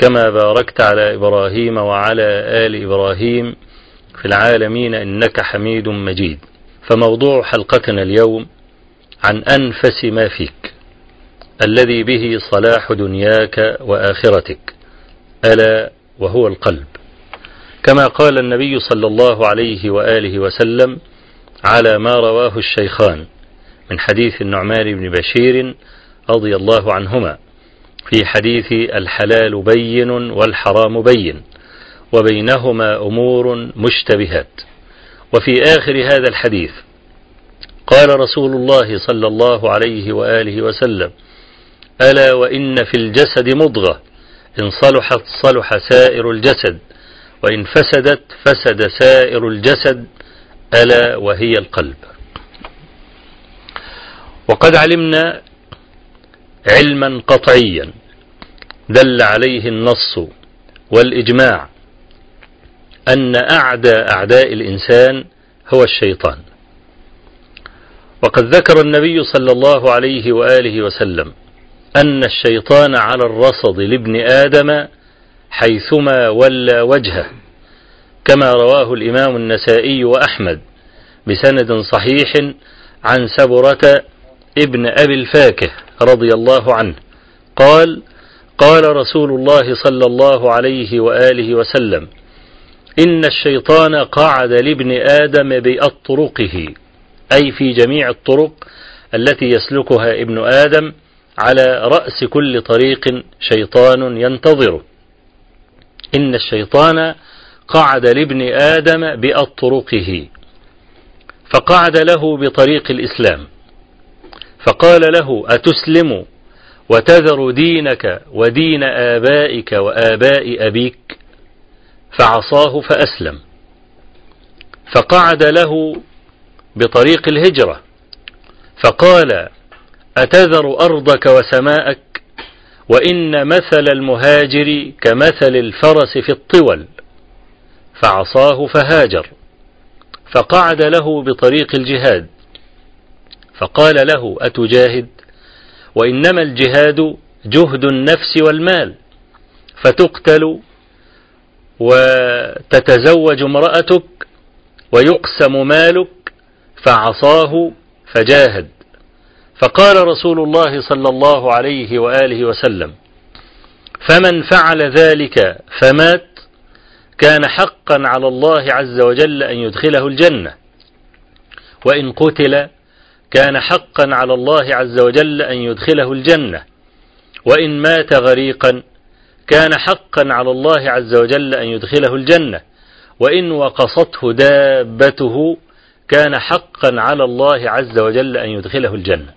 كما باركت على إبراهيم وعلى آل إبراهيم في العالمين إنك حميد مجيد. فموضوع حلقتنا اليوم عن أنفس ما فيك الذي به صلاح دنياك وآخرتك ألا وهو القلب. كما قال النبي صلى الله عليه وآله وسلم على ما رواه الشيخان من حديث النعمان بن بشير رضي الله عنهما. في حديث الحلال بين والحرام بين وبينهما أمور مشتبهات. وفي آخر هذا الحديث قال رسول الله صلى الله عليه وآله وسلم ألا وإن في الجسد مضغة إن صلحت صلح سائر الجسد وإن فسدت فسد سائر الجسد ألا وهي القلب. وقد علمنا علما قطعيا. دل عليه النص والإجماع أن أعدى أعداء الإنسان هو الشيطان. وقد ذكر النبي صلى الله عليه وآله وسلم أن الشيطان على الرصد لابن آدم حيثما ولى وجهه كما رواه الإمام النسائي وأحمد بسند صحيح عن سبرة ابن أبي الفاكه. رضي الله عنه. قال قال رسول الله صلى الله عليه وآله وسلم إن الشيطان قعد لابن آدم بأطرقه أي في جميع الطرق التي يسلكها ابن آدم على رأس كل طريق شيطان ينتظره. إن الشيطان قعد لابن آدم بأطرقه فقعد له بطريق الإسلام. فقال له أتسلم وتذر دينك ودين آبائك وآباء أبيك؟ فعصاه فأسلم. فقعد له بطريق الهجرة فقال أتذر أرضك وسماءك؟ وإن مثل المهاجر كمثل الفرس في الطول. فعصاه فهاجر. فقعد له بطريق الجهاد. فقال له أتجاهد؟ وإنما الجهاد جهد النفس والمال. فتقتل وتتزوج امرأتك ويقسم مالك فعصاه فجاهد. فقال رسول الله صلى الله عليه وآله وسلم فمن فعل ذلك فمات كان حقا على الله عز وجل أن يدخله الجنة. وإن قتل كان حقا على الله عز وجل أن يدخله الجنة. وإن مات غريقا كان حقا على الله عز وجل أن يدخله الجنة. وإن وقصته دابته كان حقا على الله عز وجل أن يدخله الجنة.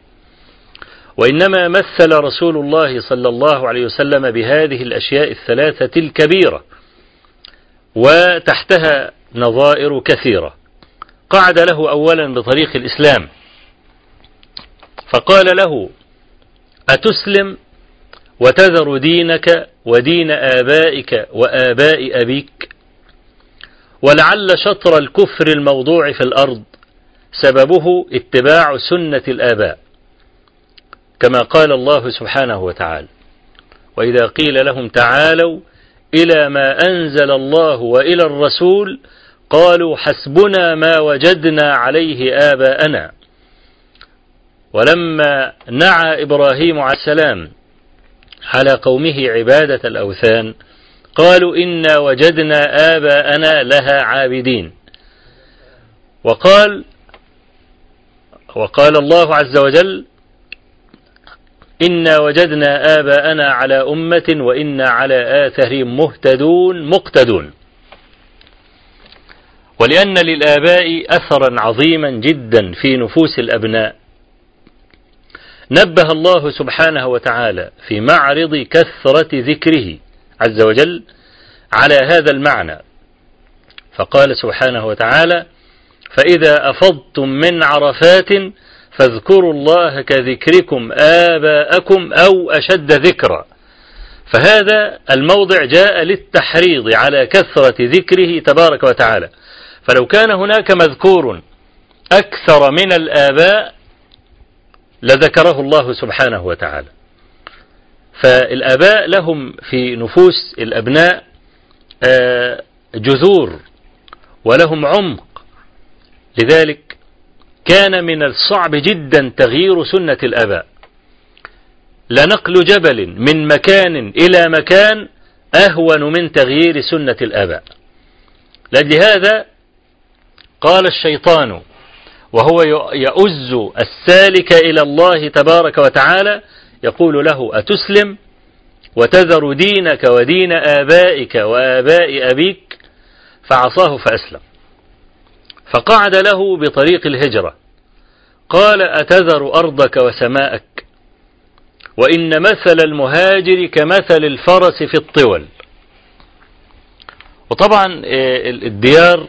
وإنما مثل رسول الله صلى الله عليه وسلم بهذه الأشياء الثلاثة الكبيرة وتحتها نظائر كثيرة. قعد له أولا بطريق الإسلام. فقال له أتسلم وتذر دينك ودين آبائك وآباء أبيك؟ ولعل شطر الكفر الموضوع في الأرض سببه اتباع سنة الآباء كما قال الله سبحانه وتعالى. وإذا قيل لهم تعالوا إلى ما أنزل الله وإلى الرسول قالوا حسبنا ما وجدنا عليه آباءنا. ولما نعى إبراهيم عليه السلام على قومه عبادة الأوثان قالوا إنا وجدنا آباءنا لها عابدين. وقال وقال الله عز وجل إنا وجدنا آباءنا على أمة وإنا على آثارهم مهتدون مقتدون. ولأن للآباء أثرا عظيما جدا في نفوس الأبناء. نبه الله سبحانه وتعالى في معرض كثرة ذكره عز وجل على هذا المعنى. فقال سبحانه وتعالى فإذا أفضتم من عرفات فاذكروا الله كذكركم آباءكم أو أشد ذكرا فهذا الموضع جاء للتحريض على كثرة ذكره تبارك وتعالى. فلو كان هناك مذكور أكثر من الآباء لذكره الله سبحانه وتعالى. فالآباء لهم في نفوس الأبناء جذور ولهم عمق. لذلك كان من الصعب جدا تغيير سنة الآباء. لنقل جبل من مكان إلى مكان أهون من تغيير سنة الآباء. لأجل هذا قال الشيطان وهو يؤز السالك إلى الله تبارك وتعالى يقول له أتسلم وتذر دينك ودين آبائك وآباء أبيك؟ فعصاه فأسلم. فقعد له بطريق الهجرة. قال أتذر أرضك وسماءك؟ وإن مثل المهاجر كمثل الفرس في الطول. وطبعا الديار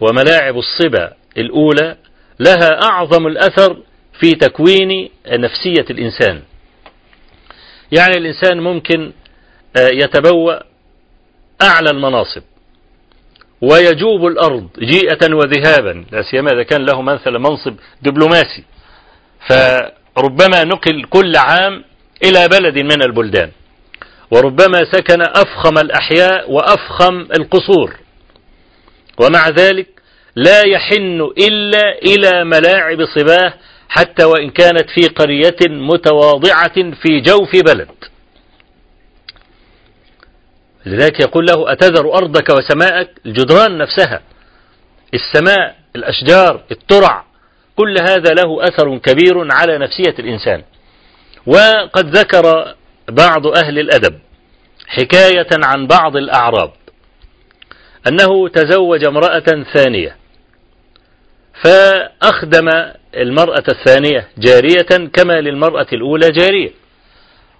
وملاعب الصبا الأولى لها أعظم الأثر في تكوين نفسية الإنسان. يعني الإنسان ممكن يتبوأ أعلى المناصب ويجوب الأرض جيئة وذهابا. لا سيما إذا كان له مثلا منصب دبلوماسي. فربما نقل كل عام إلى بلد من البلدان. وربما سكن أفخم الأحياء وأفخم القصور. ومع ذلك لا يحن إلا إلى ملاعب صباه حتى وإن كانت في قرية متواضعة في جوف بلد. لذلك يقول له أتذر أرضك وسماءك؟ الجدران نفسها السماء الأشجار الترع كل هذا له أثر كبير على نفسية الإنسان. وقد ذكر بعض أهل الأدب حكاية عن بعض الأعراب أنه تزوج امرأة ثانية. فأخدم المرأة الثانية جارية كما للمرأة الأولى جارية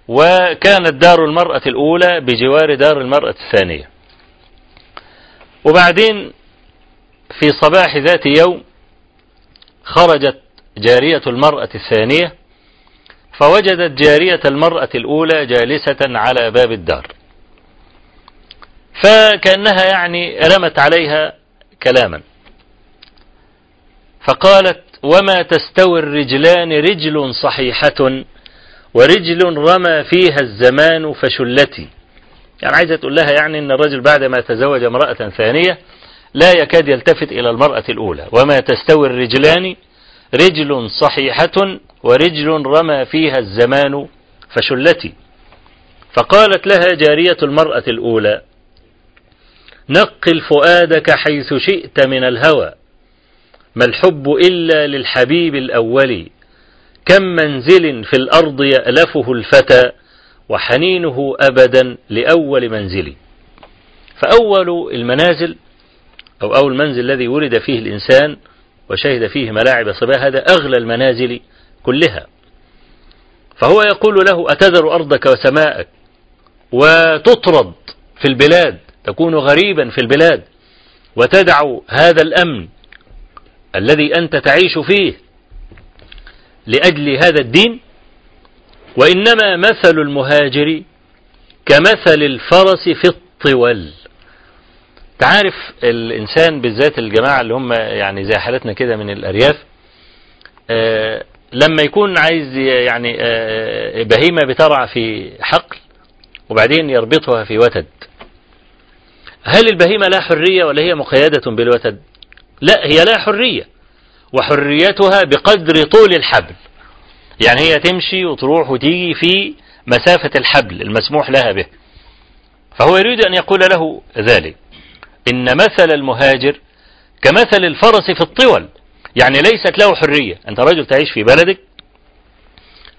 وكانت دار المرأة الأولى بجوار دار المرأة الثانية. وبعدين في صباح ذات يوم خرجت جارية المرأة الثانية فوجدت جارية المرأة الأولى جالسة على باب الدار. فكأنها يعني رمت عليها كلاما. فقالت وما تستوي الرجلان رجل صحيحة ورجل رمى فيها الزمان فشلتي. يعني عايزة تقول لها يعني إن الرجل بعد ما تزوج امرأة ثانية لا يكاد يلتفت إلى المرأة الأولى. وما تستوي الرجلان رجل صحيحة ورجل رمى فيها الزمان فشلتي. فقالت لها جارية المرأة الأولى نقل فؤادك حيث شئت من الهوى ما الحب إلا للحبيب الأول؟ كم منزل في الأرض يألفه الفتى وحنينه أبدا لأول منزل؟ فأول المنازل أو أول منزل الذي ولد فيه الإنسان وشهد فيه ملاعب صباه هذا أغلى المنازل كلها. فهو يقول له أتذر أرضك وسماءك وتطرد في البلاد تكون غريبا في البلاد وتدع هذا الأمن الذي أنت تعيش فيه لأجل هذا الدين وإنما مثل المهاجر كمثل الفرس في الطول. تعرف الإنسان بالذات الجماعة اللي هم يعني زي حالتنا كده من الأرياف آه لما يكون عايز يعني آه بهيمة بترعى في حقل وبعدين يربطها في وتد هل البهيمة لا حرية ولا هي مقيدة بالوتد؟ لا هي لا حرية. وحريتها بقدر طول الحبل. يعني هي تمشي وتروح وتيجي في مسافة الحبل المسموح لها به. فهو يريد أن يقول له ذلك. إن مثل المهاجر كمثل الفرس في الطول. يعني ليست له حرية. أنت رجل تعيش في بلدك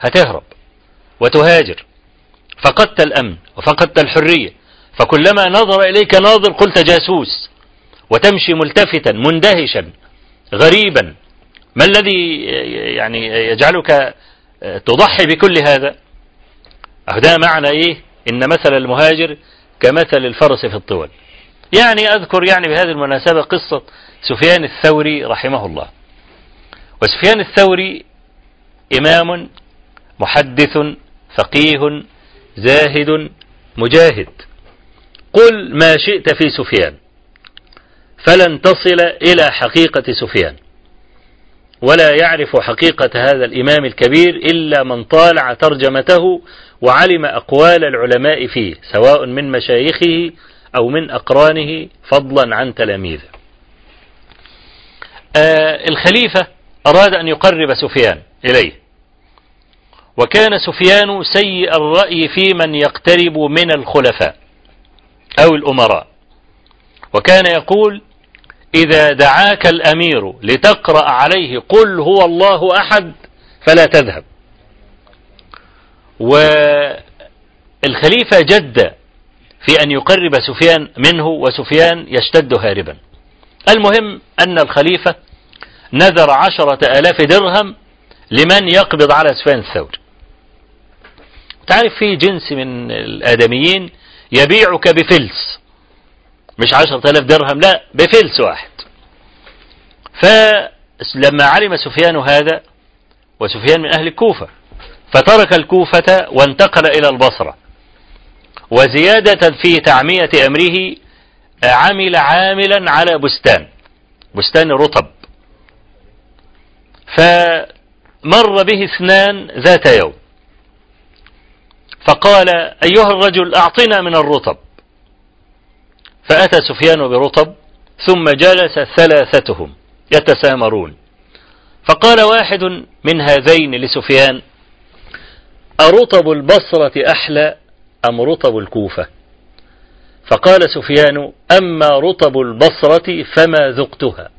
هتهرب وتهاجر. فقدت الأمن وفقدت الحرية. فكلما نظر إليك ناظر قلت جاسوس. وتمشي ملتفتا مندهشا غريبا. ما الذي يعني يجعلك تضحي بكل هذا؟ ده معنى إيه؟ إن مثل المهاجر كمثل الفرس في الطول. يعني أذكر يعني بهذه المناسبة قصة سفيان الثوري رحمه الله. وسفيان الثوري إمام محدث فقيه زاهد مجاهد. قل ما شئت في سفيان. فلن تصل إلى حقيقة سفيان. ولا يعرف حقيقة هذا الإمام الكبير إلا من طالع ترجمته وعلم أقوال العلماء فيه سواء من مشايخه أو من أقرانه فضلا عن تلاميذه. آه الخليفة أراد أن يقرب سفيان إليه. وكان سفيان سيء الرأي في من يقترب من الخلفاء أو الأمراء. وكان يقول إذا دعاك الأمير لتقرأ عليه قل هو الله أحد فلا تذهب. والخليفة جد في أن يقرب سفيان منه وسفيان يشتد هاربا. المهم أن الخليفة نذر عشرة آلاف درهم لمن يقبض على سفيان الثوري تعرف في جنس من الآدميين يبيعك بفلس. مش عشرة آلاف درهم لا بفلس واحد. فلما علم سفيان هذا وسفيان من أهل الكوفة فترك الكوفة وانتقل إلى البصرة. وزيادة في تعمية أمره عمل عاملا على بستان بستان رطب. فمر به اثنان ذات يوم. فقال أيها الرجل أعطنا من الرطب. فأتى سفيان برطب ثم جلس ثلاثتهم يتسامرون. فقال واحد من هذين لسفيان أرطب البصرة أحلى أم رطب الكوفة؟ فقال سفيان أما رطب البصرة فما ذقتها.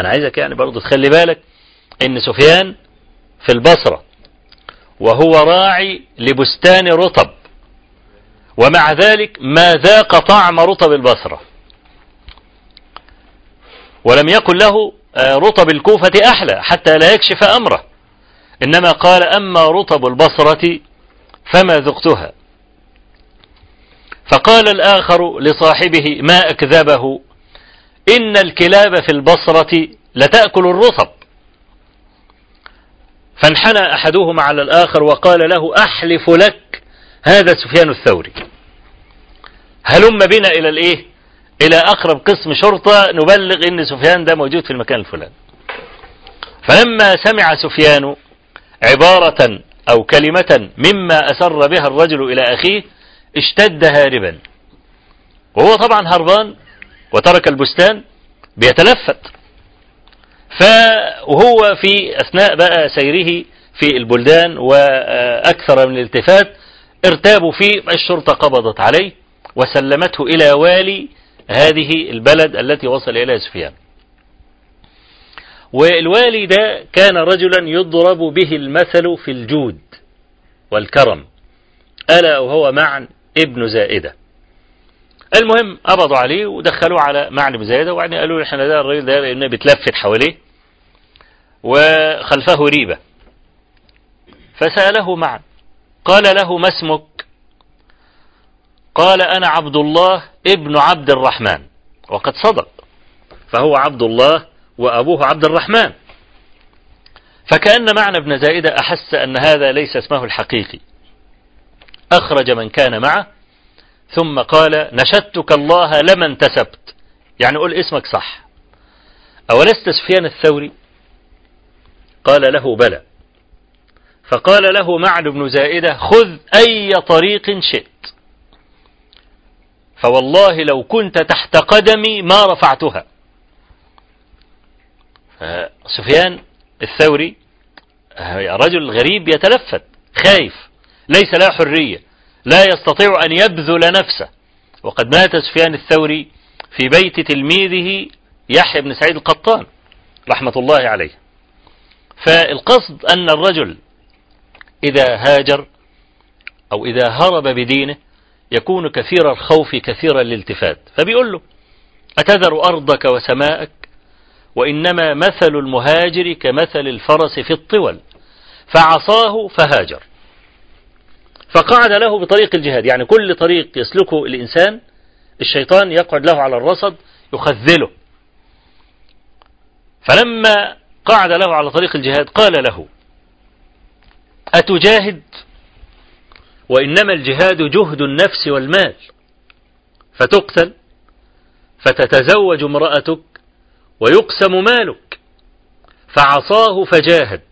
أنا عايزك يعني برضو تخلي بالك إن سفيان في البصرة وهو راعي لبستان رطب. ومع ذلك ما ذاق طعم رطب البصرة. ولم يقل له رطب الكوفة أحلى حتى لا يكشف أمره. إنما قال أما رطب البصرة فما ذقتها. فقال الآخر لصاحبه ما أكذبه إن الكلاب في البصرة لتأكل الرطب. فانحنى أحدهما على الآخر وقال له أحلف لك هذا سفيان الثوري. هلم بنا إلى الإيه؟ إلى أقرب قسم شرطة نبلغ إن سفيان ده موجود في المكان الفلاني. فلما سمع سفيان عبارة أو كلمة مما أسر بها الرجل إلى أخيه اشتد هاربا. وهو طبعا هربان وترك البستان بيتلفت. فهو في أثناء بقى سيره في البلدان وأكثر من الالتفات ارتابوا فيه الشرطة قبضت عليه وسلمته إلى والي هذه البلد التي وصل إليها سفيان. والوالي ده كان رجلا يضرب به المثل في الجود والكرم ألا وهو معن ابن زائدة. المهم قبضوا عليه ودخلوه على معن بن زائدة وبعدين قالوا إحنا ده الراجل ده لأنه بتلفت حواليه وخلفه ريبة. فسأله معن قال له ما اسمك؟ قال أنا عبد الله ابن عبد الرحمن. وقد صدق. فهو عبد الله وأبوه عبد الرحمن. فكأن معنى ابن زائدة أحس أن هذا ليس اسمه الحقيقي. أخرج من كان معه ثم قال نشدتك الله لما انتسبت يعني قل اسمك صح. أولست سفيان الثوري؟ قال له بلى. فقال له معن بن زائدة خذ أي طريق شئت. فوالله لو كنت تحت قدمي ما رفعتها. سفيان الثوري رجل غريب يتلفت خايف ليس له حرية لا يستطيع أن يبذل نفسه. وقد مات سفيان الثوري في بيت تلميذه يحيى بن سعيد القطان رحمة الله عليه. فالقصد أن الرجل إذا هاجر أو إذا هرب بدينه يكون كثير الخوف كثير الالتفات. فبيقول له أتذر أرضك وسماءك؟ وإنما مثل المهاجر كمثل الفرس في الطول. فعصاه فهاجر. فقعد له بطريق الجهاد. يعني كل طريق يسلكه الإنسان الشيطان يقعد له على الرصد يخذله. فلما قعد له على طريق الجهاد قال له أتجاهد؟ وإنما الجهاد جهد النفس والمال. فتقتل فتتزوج امرأتك ويقسم مالك. فعصاه فجاهد.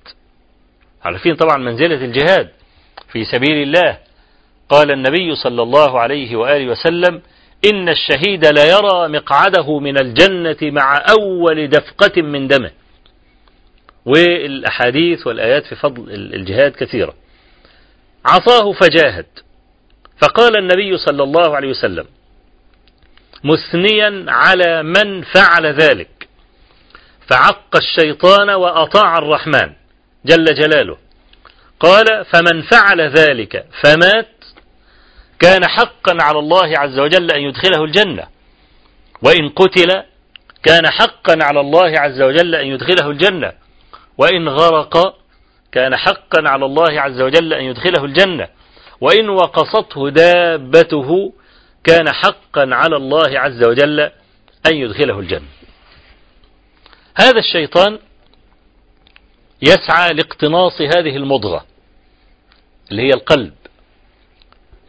عارفين طبعا منزلة الجهاد؟ في سبيل الله. قال النبي صلى الله عليه وآله وسلم إن الشهيد لا يرى مقعده من الجنة مع أول دفقة من دمه. والأحاديث والآيات في فضل الجهاد كثيرة. عصاه فجاهد. فقال النبي صلى الله عليه وسلم مثنيا على من فعل ذلك. فعق الشيطان وأطاع الرحمن جل جلاله. قال فمن فعل ذلك فمات كان حقا على الله عز وجل أن يدخله الجنة. وإن قتل كان حقا على الله عز وجل أن يدخله الجنة. وإن غرق كان حقا على الله عز وجل أن يدخله الجنة. وإن وقصته دابته كان حقا على الله عز وجل أن يدخله الجنة. هذا الشيطان يسعى لاقتناص هذه المضغة اللي هي القلب.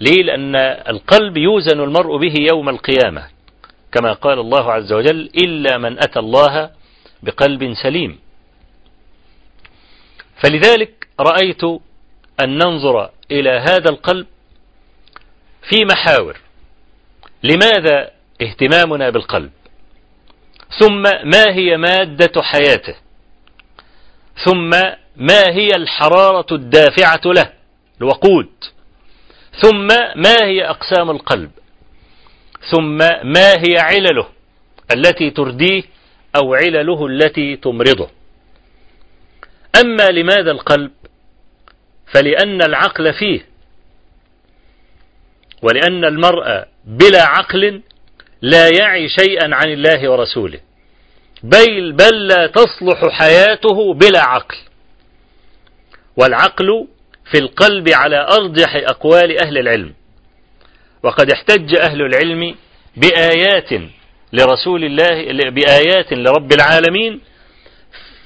ليه؟ لأن القلب يوزن المرء به يوم القيامة. كما قال الله عز وجل إلا من أتى الله بقلب سليم. فلذلك رأيت أن ننظر إلى هذا القلب في محاور. لماذا اهتمامنا بالقلب؟ ثم ما هي مادة حياته؟ ثم ما هي الحرارة الدافعة له؟ الوقود. ثم ما هي أقسام القلب؟ ثم ما هي علله التي ترديه أو علله التي تمرضه؟ أما لماذا القلب؟ فلأن العقل فيه. ولأن المرء بلا عقل لا يعي شيئا عن الله ورسوله. بل بل لا تصلح حياته بلا عقل. والعقل في القلب على أرجح أقوال أهل العلم. وقد احتج أهل العلم بآيات لرسول الله بآيات لرب العالمين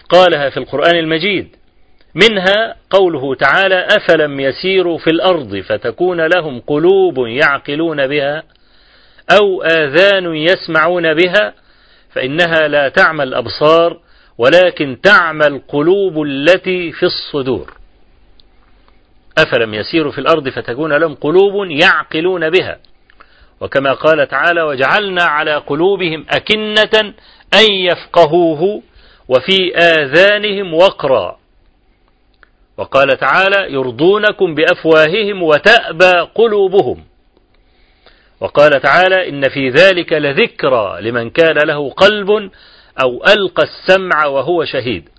قالها في القرآن المجيد. منها قوله تعالى أفلم يسيروا في الأرض فتكون لهم قلوب يعقلون بها أو آذان يسمعون بها فإنها لا تعمى الأبصار ولكن تعمى القلوب التي في الصدور. أفلم يسيروا في الأرض فتكون لهم قلوب يعقلون بها. وكما قال تعالى وجعلنا على قلوبهم أكنة أن يفقهوه وفي آذانهم وقرا. وقال تعالى يرضونكم بأفواههم وتأبى قلوبهم. وقال تعالى إن في ذلك لذكرى لمن كان له قلب أو ألقى السمع وهو شهيد.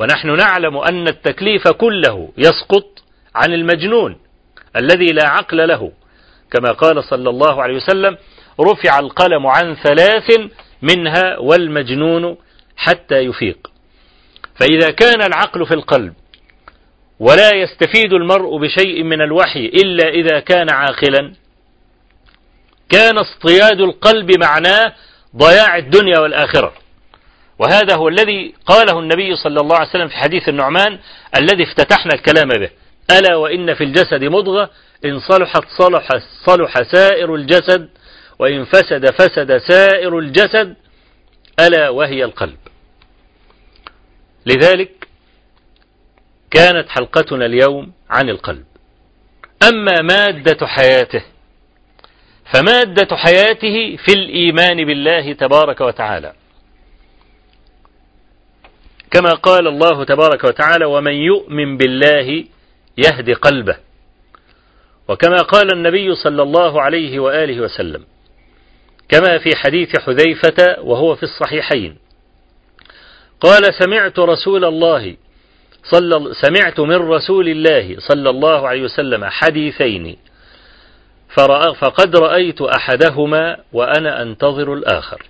ونحن نعلم أن التكليف كله يسقط عن المجنون الذي لا عقل له. كما قال صلى الله عليه وسلم رفع القلم عن ثلاث منها والمجنون حتى يفيق. فإذا كان العقل في القلب ولا يستفيد المرء بشيء من الوحي إلا إذا كان عاقلا كان اصطياد القلب معناه ضياع الدنيا والآخرة. وهذا هو الذي قاله النبي صلى الله عليه وسلم في حديث النعمان الذي افتتحنا الكلام به. ألا وإن في الجسد مضغة إن صلحت صلح, صلح سائر الجسد وإن فسد فسد سائر الجسد ألا وهي القلب. لذلك كانت حلقتنا اليوم عن القلب. أما مادة حياته فمادة حياته في الإيمان بالله تبارك وتعالى. كما قال الله تبارك وتعالى ومن يؤمن بالله يهد قلبه. وكما قال النبي صلى الله عليه وآله وسلم كما في حديث حذيفة وهو في الصحيحين قال سمعت رسول الله صلى سمعت من رسول الله صلى الله عليه وسلم حديثين. فرأى فقد رأيت أحدهما وأنا أنتظر الآخر.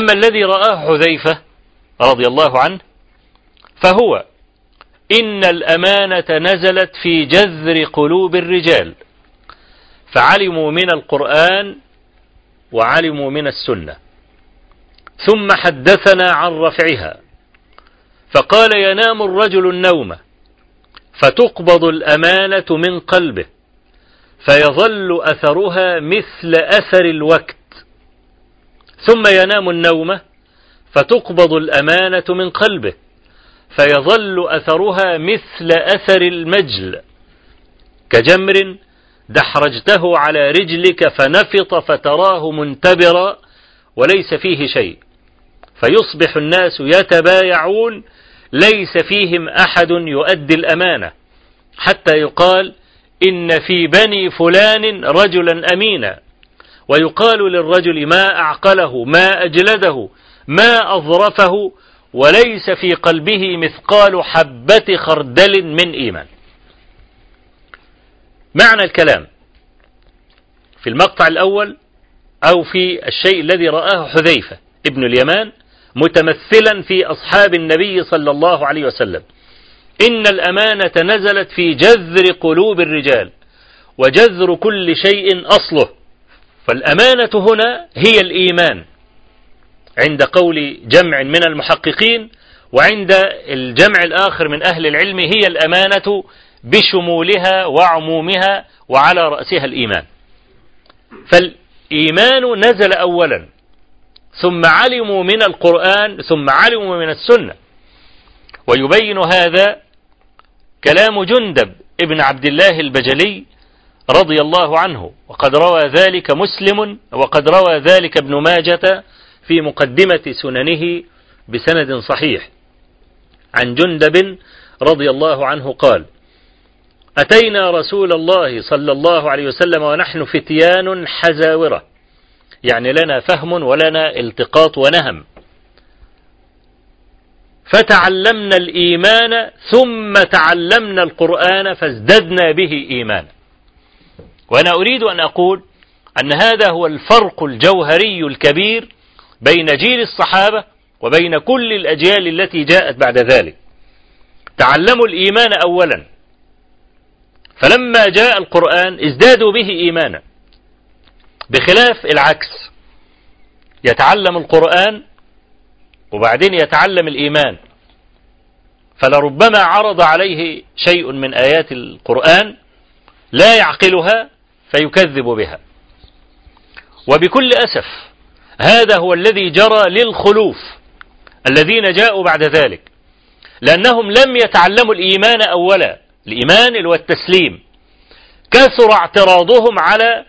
أما الذي رآه حذيفة رضي الله عنه فهو إن الأمانة نزلت في جذر قلوب الرجال. فعلموا من القرآن وعلموا من السنة. ثم حدثنا عن رفعها. فقال ينام الرجل النوم فتقبض الأمانة من قلبه فيظل أثرها مثل أثر الوقت. ثم ينام النوم فتقبض الأمانة من قلبه فيظل أثرها مثل أثر المجل. كجمر دحرجته على رجلك فنفط فتراه منتبرا وليس فيه شيء. فيصبح الناس يتبايعون ليس فيهم أحد يؤدي الأمانة. حتى يقال إن في بني فلان رجلا أمينا. ويقال للرجل ما أعقله ما أجلده ما أظرفه وليس في قلبه مثقال حبة خردل من إيمان. معنى الكلام في المقطع الأول أو في الشيء الذي رآه حذيفة ابن اليمان متمثلا في أصحاب النبي صلى الله عليه وسلم. إن الأمانة نزلت في جذر قلوب الرجال وجذر كل شيء أصله. فالأمانة هنا هي الإيمان عند قول جمع من المحققين وعند الجمع الآخر من أهل العلم هي الأمانة بشمولها وعمومها وعلى رأسها الإيمان. فالإيمان نزل أولا. ثم علموا من القرآن ثم علموا من السنة. ويبين هذا كلام جندب ابن عبد الله البجلي رضي الله عنه. وقد روى ذلك مسلم وقد روى ذلك ابن ماجة في مقدمة سننه بسند صحيح. عن جندب رضي الله عنه قال أتينا رسول الله صلى الله عليه وسلم ونحن فتيان حزاورة. يعني لنا فهم ولنا التقاط ونهم. فتعلمنا الإيمان ثم تعلمنا القرآن فازددنا به إيمانا. وأنا أريد أن أقول أن هذا هو الفرق الجوهري الكبير بين جيل الصحابة وبين كل الأجيال التي جاءت بعد ذلك. تعلموا الإيمان أولا. فلما جاء القرآن ازدادوا به إيمانا. بخلاف العكس. يتعلم القرآن وبعدين يتعلم الإيمان. فلربما عرض عليه شيء من آيات القرآن لا يعقلها فيكذب بها. وبكل أسف هذا هو الذي جرى للخلوف الذين جاءوا بعد ذلك. لأنهم لم يتعلموا الإيمان أولا. الإيمان والتسليم كثر اعتراضهم على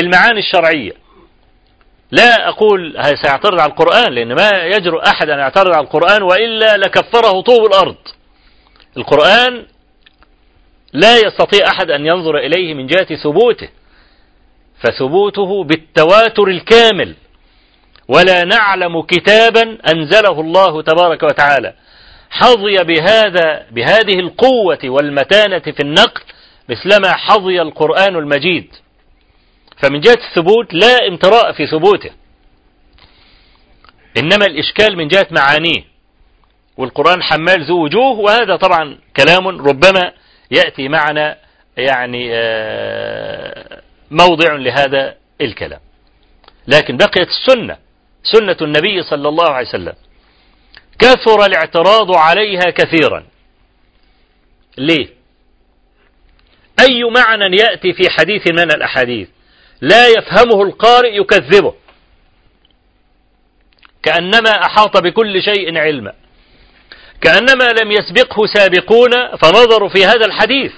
المعاني الشرعية. لا أقول سيعترض على القرآن لأن ما يجرؤ أحد أن يعترض على القرآن وإلا لكفره طوب الأرض. القرآن لا يستطيع أحد أن ينظر إليه من جهة ثبوته. فثبوته بالتواتر الكامل. ولا نعلم كتابا أنزله الله تبارك وتعالى. حظي بهذا بهذه القوة والمتانة في النقل مثلما حظي القرآن المجيد. فمن جهة الثبوت لا امتراء في ثبوته. إنما الإشكال من جهة معانيه. والقرآن حمال ذو وجوه وهذا طبعا كلام ربما يأتي معنا يعني موضع لهذا الكلام. لكن بقيت السنة سنة النبي صلى الله عليه وسلم. كثر الاعتراض عليها كثيرا. ليه؟ أي معنى يأتي في حديث من الأحاديث؟ لا يفهمه القارئ يكذبه. كأنما أحاط بكل شيء علما. كأنما لم يسبقه سابقون فنظروا في هذا الحديث.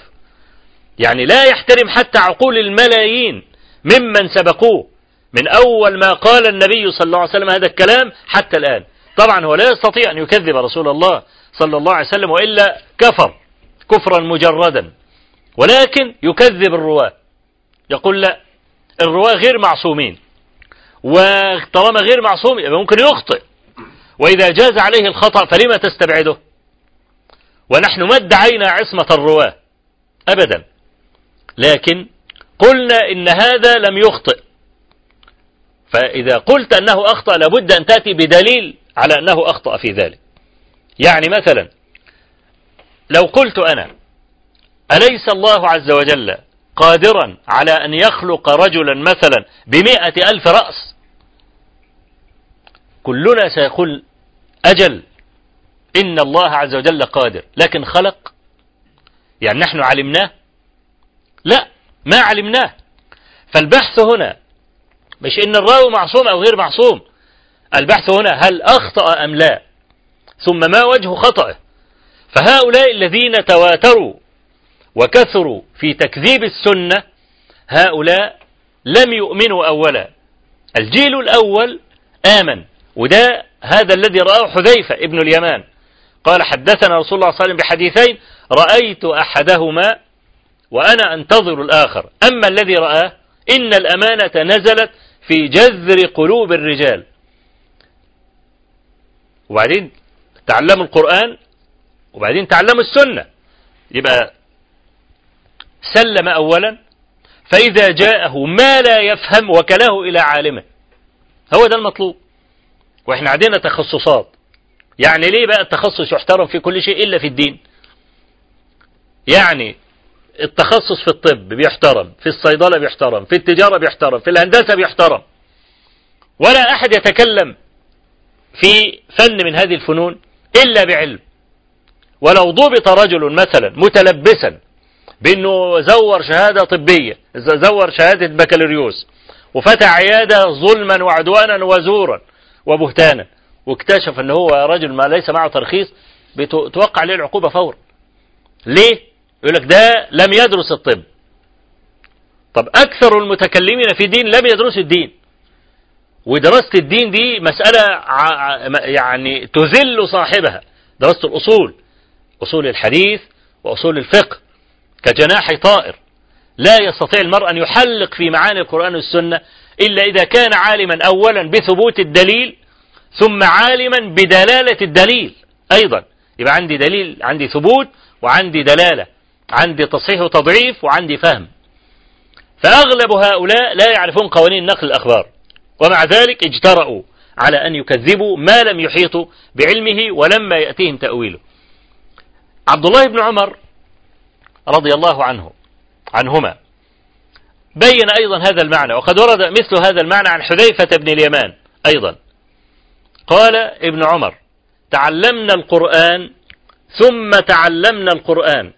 يعني لا يحترم حتى عقول الملايين ممن سبقوه. من أول ما قال النبي صلى الله عليه وسلم هذا الكلام حتى الآن. طبعا هو لا يستطيع أن يكذب رسول الله صلى الله عليه وسلم وإلا كفر كفرا مجردا ولكن يكذب الرواة. يقول لا الرواة غير معصومين وطالما غير معصوم يبقى ممكن يخطئ. وإذا جاز عليه الخطأ فلما تستبعده؟ ونحن ما ادعينا عصمة الرواة أبدا. لكن قلنا إن هذا لم يخطئ. فإذا قلت أنه أخطأ لابد أن تأتي بدليل على أنه أخطأ في ذلك. يعني مثلا لو قلت أنا أليس الله عز وجل قادرا على أن يخلق رجلا مثلا بمئة ألف رأس؟ كلنا سيقول أجل إن الله عز وجل قادر. لكن خلق؟ يعني نحن علمناه؟ لا ما علمناه. فالبحث هنا مش إن الراوي معصوم أو غير معصوم. البحث هنا هل أخطأ أم لا؟ ثم ما وجه خطأه؟ فهؤلاء الذين تواتروا وكثروا في تكذيب السنة هؤلاء لم يؤمنوا أولا. الجيل الأول آمن وده هذا الذي رآه حذيفة ابن اليمان. قال حدثنا رسول الله صلى الله عليه وسلم بحديثين رأيت أحدهما وأنا أنتظر الآخر. أما الذي رآه إن الأمانة نزلت في جذر قلوب الرجال. وبعدين تعلموا القرآن وبعدين تعلموا السنة. يبقى سلم أولا فإذا جاءه ما لا يفهم وكله إلى عالمه. هو ده المطلوب. وإحنا عندنا تخصصات. يعني ليه بقى التخصص يحترم في كل شيء إلا في الدين؟ يعني التخصص في الطب بيحترم في الصيدلة بيحترم في التجارة بيحترم في الهندسة بيحترم. ولا أحد يتكلم في فن من هذه الفنون إلا بعلم. ولو ضبط رجل مثلا متلبسا بأنه زور شهادة طبية زور شهادة بكالوريوس وفتح عيادة ظلما وعدوانا وزورا وبهتانا واكتشف ان هو رجل ما ليس معه ترخيص بتوقع عليه العقوبة فورا. ليه؟ يقول لك ده لم يدرس الطب. طب أكثر المتكلمين في دين لم يدرسوا الدين. ودراسة الدين دي مسألة يعني تذل صاحبها. دراسة الأصول. أصول الحديث وأصول الفقه. كجناح طائر. لا يستطيع المرء أن يحلق في معاني القرآن والسنة إلا إذا كان عالما أولا بثبوت الدليل ثم عالما بدلالة الدليل أيضا. يبقى عندي دليل عندي ثبوت وعندي دلالة. عندي تصحيح وتضعيف وعندي فهم. فأغلب هؤلاء لا يعرفون قوانين نقل الأخبار. ومع ذلك اجترأوا على أن يكذبوا ما لم يحيطوا بعلمه ولما يأتيهم تأويله. عبد الله بن عمر رضي الله عنه عنهما بين أيضا هذا المعنى وقد ورد مثل هذا المعنى عن حذيفة بن اليمان أيضا. قال ابن عمر تعلمنا القرآن ثم تعلمنا القرآن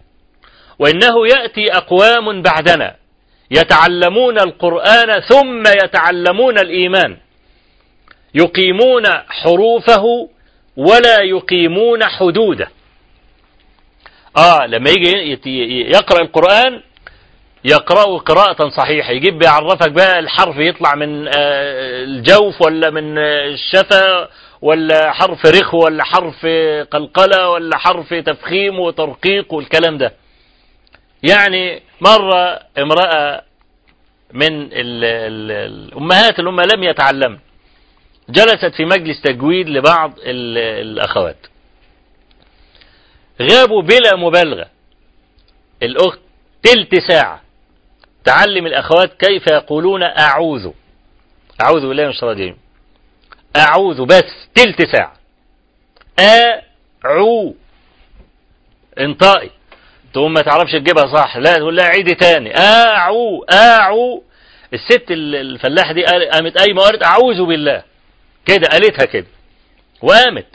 وإنه يأتي أقوام بعدنا يتعلمون القرآن ثم يتعلمون الإيمان. يقيمون حروفه ولا يقيمون حدوده. آه لما يجي يقرأ القرآن يقرأه قراءة صحيحة. يجيب بيعرفك بقى الحرف يطلع من الجوف ولا من الشفا ولا حرف رخو ولا حرف قلقلة ولا حرف تفخيم وترقيق والكلام ده. يعني مرة امرأة من الأمهات اللي هم لم يتعلم جلست في مجلس تجويد لبعض الأخوات. غابوا بلا مبالغة. الأخت تلت ساعة. تعلم الأخوات كيف يقولون أعوذ. أعوذ بالله من الشيطان الرجيم. أعوذ بس تلت ساعة. أعو انطقي. تقوم ما تعرفش تجيبها صح. لا تقول لها عيدي تاني. أعو أعو. الست الفلاحة دي قامت قايمة وقالت أعوذ بالله. كده قالتها كده. وقامت.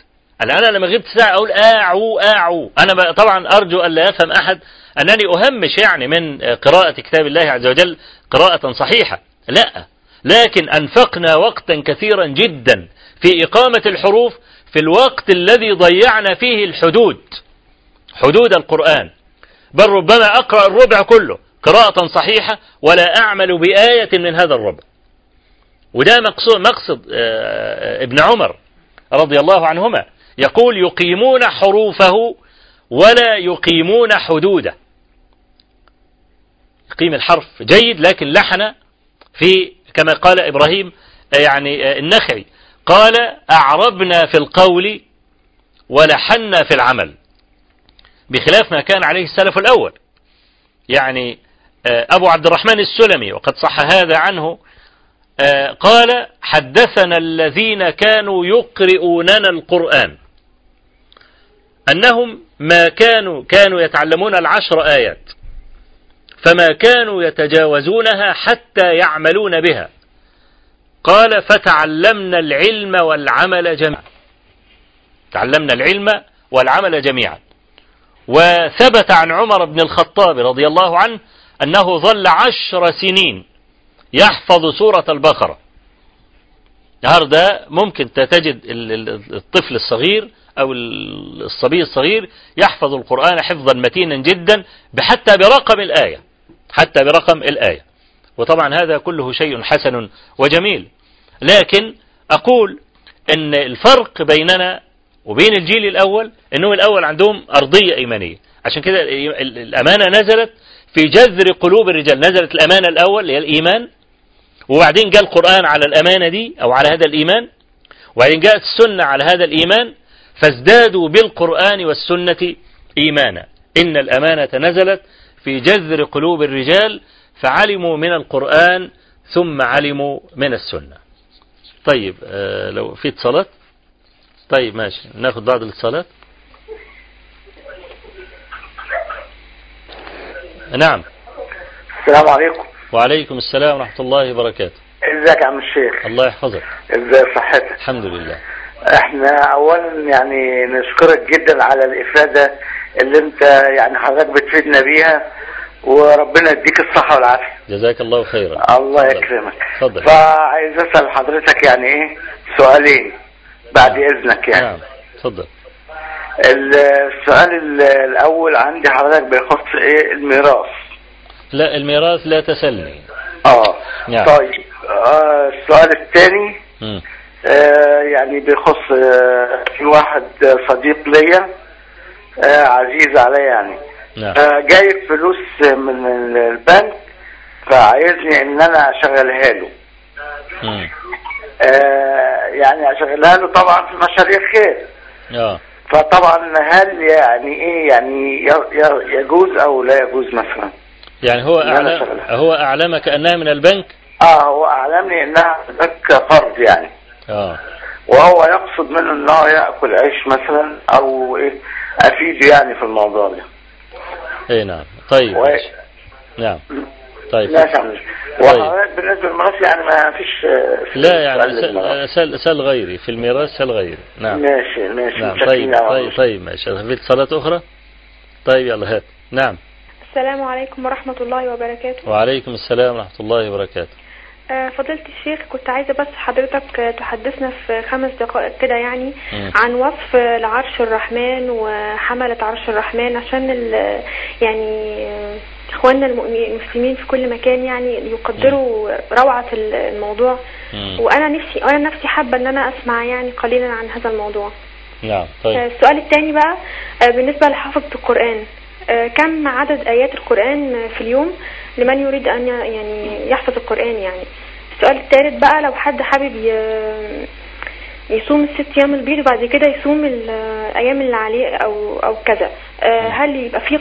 قال أنا لما غبت ساعة أقول أعو أعو. أنا طبعا أرجو أن لا يفهم أحد أنني أهمش يعني من قراءة كتاب الله عز وجل قراءة صحيحة. لا. لكن أنفقنا وقتا كثيرا جدا في إقامة الحروف في الوقت الذي ضيعنا فيه الحدود. حدود القرآن. بل ربما أقرأ الربع كله قراءة صحيحة ولا أعمل بآية من هذا الربع. وده مقصود, مقصد ابن عمر رضي الله عنهما يقول يقيمون حروفه ولا يقيمون حدوده. يقيم الحرف جيد لكن لحن في كما قال إبراهيم يعني النخعي. قال أعربنا في القول ولحنا في العمل. بخلاف ما كان عليه السلف الأول. يعني أبو عبد الرحمن السلمي وقد صح هذا عنه قال حدثنا الذين كانوا يقرؤوننا القرآن أنهم ما كانوا كانوا يتعلمون العشر آيات فما كانوا يتجاوزونها حتى يعملون بها. قال فتعلمنا العلم والعمل جميعا. تعلمنا العلم والعمل جميعا. وثبت عن عمر بن الخطاب رضي الله عنه أنه ظل عشر سنين يحفظ سورة البقرة. النهارده ممكن تجد الطفل الصغير أو الصبي الصغير يحفظ القرآن حفظا متينا جدا حتى برقم الآية حتى برقم الآية. وطبعا هذا كله شيء حسن وجميل. لكن أقول أن الفرق بيننا وبين الجيل الأول أنه الأول عندهم أرضية إيمانية. عشان كده الأمانة نزلت في جذر قلوب الرجال. نزلت الأمانة الأول اللي هي الإيمان وبعدين جاء القرآن على الأمانة دي أو على هذا الإيمان وبعدين جاءت السنة على هذا الإيمان فازدادوا بالقرآن والسنة إيمانا. إن الأمانة نزلت في جذر قلوب الرجال فعلموا من القرآن ثم علموا من السنة. طيب آه لو في اتصالات؟ طيب ماشي. ناخد بعض الاتصالات. نعم. السلام عليكم. وعليكم السلام ورحمة الله وبركاته. ازيك يا عم الشيخ؟ الله يحفظك. إزاي صحتك؟ الحمد لله. إحنا اولا يعني نشكرك جدا على الإفادة اللي انت يعني حضرتك بتفيدنا بيها وربنا يديك الصحة والعافية. جزاك الله خيرا. الله يكرمك. فعايز أسأل حضرتك يعني إيه؟ سؤالين. بعد إذنك يعني. نعم اتفضل السؤال ال- الأول عندي حضرتك بيخص إيه؟ الميراث. لا الميراث لا تسلني. آه. نعم. طيب آه السؤال الثاني. آه يعني بيخص آه في واحد صديق ليا آه عزيز عليا يعني. نعم. آه جايب فلوس من البنك فعايزني إن أنا أشغلها له. يعني اشغلها له طبعا في مشاريع خير. آه. فطبعا هل يعني إيه يعني يجوز أو لا يجوز مثلا؟ يعني هو أعلم. هو أعلمك أنها من البنك؟ آه هو اعلمني إنها بنك فرض يعني. آه. وهو يقصد منه إن هو يأكل عيش مثلا أو إيه أفيده يعني في الموضوع ده. اي نعم. طيب. و... نعم. طيب. لا تعمل وحضرتك بالنسبة للميراث يعني ما فيش في لا يعني للميراث. سل, سل غيري. في الميراث سل غيري. نعم. ماشي ماشي. نعم. طيب طيب. طيب ماشي. في اتصالات أخرى؟ طيب يلا هات. نعم. السلام عليكم ورحمة الله وبركاته. وعليكم السلام ورحمة الله وبركاته. فضيلة الشيخ كنت عايزة بس حضرتك آه، تحدثنا في خمس دقائق كده يعني. عن وصف العرش الرحمن وحملة عرش الرحمن عشان يعني آه، اخواننا المسلمين في كل مكان يعني يقدروا روعة ال- الموضوع. وأنا نفسي أنا نفسي حابة إن أنا أسمع يعني قليلا عن هذا الموضوع. نعم آه، طيب السؤال الثاني بقى آه، بالنسبة لحافظة القرآن آه، كم عدد آيات القرآن في اليوم؟ لمن يريد أن يعني يحفظ القرآن يعني. السؤال الثالث بقى لو حد حابب يصوم الست أيام البيض وبعد كده يصوم الأيام اللي عليه أو أو كذا آه، هل يبقى في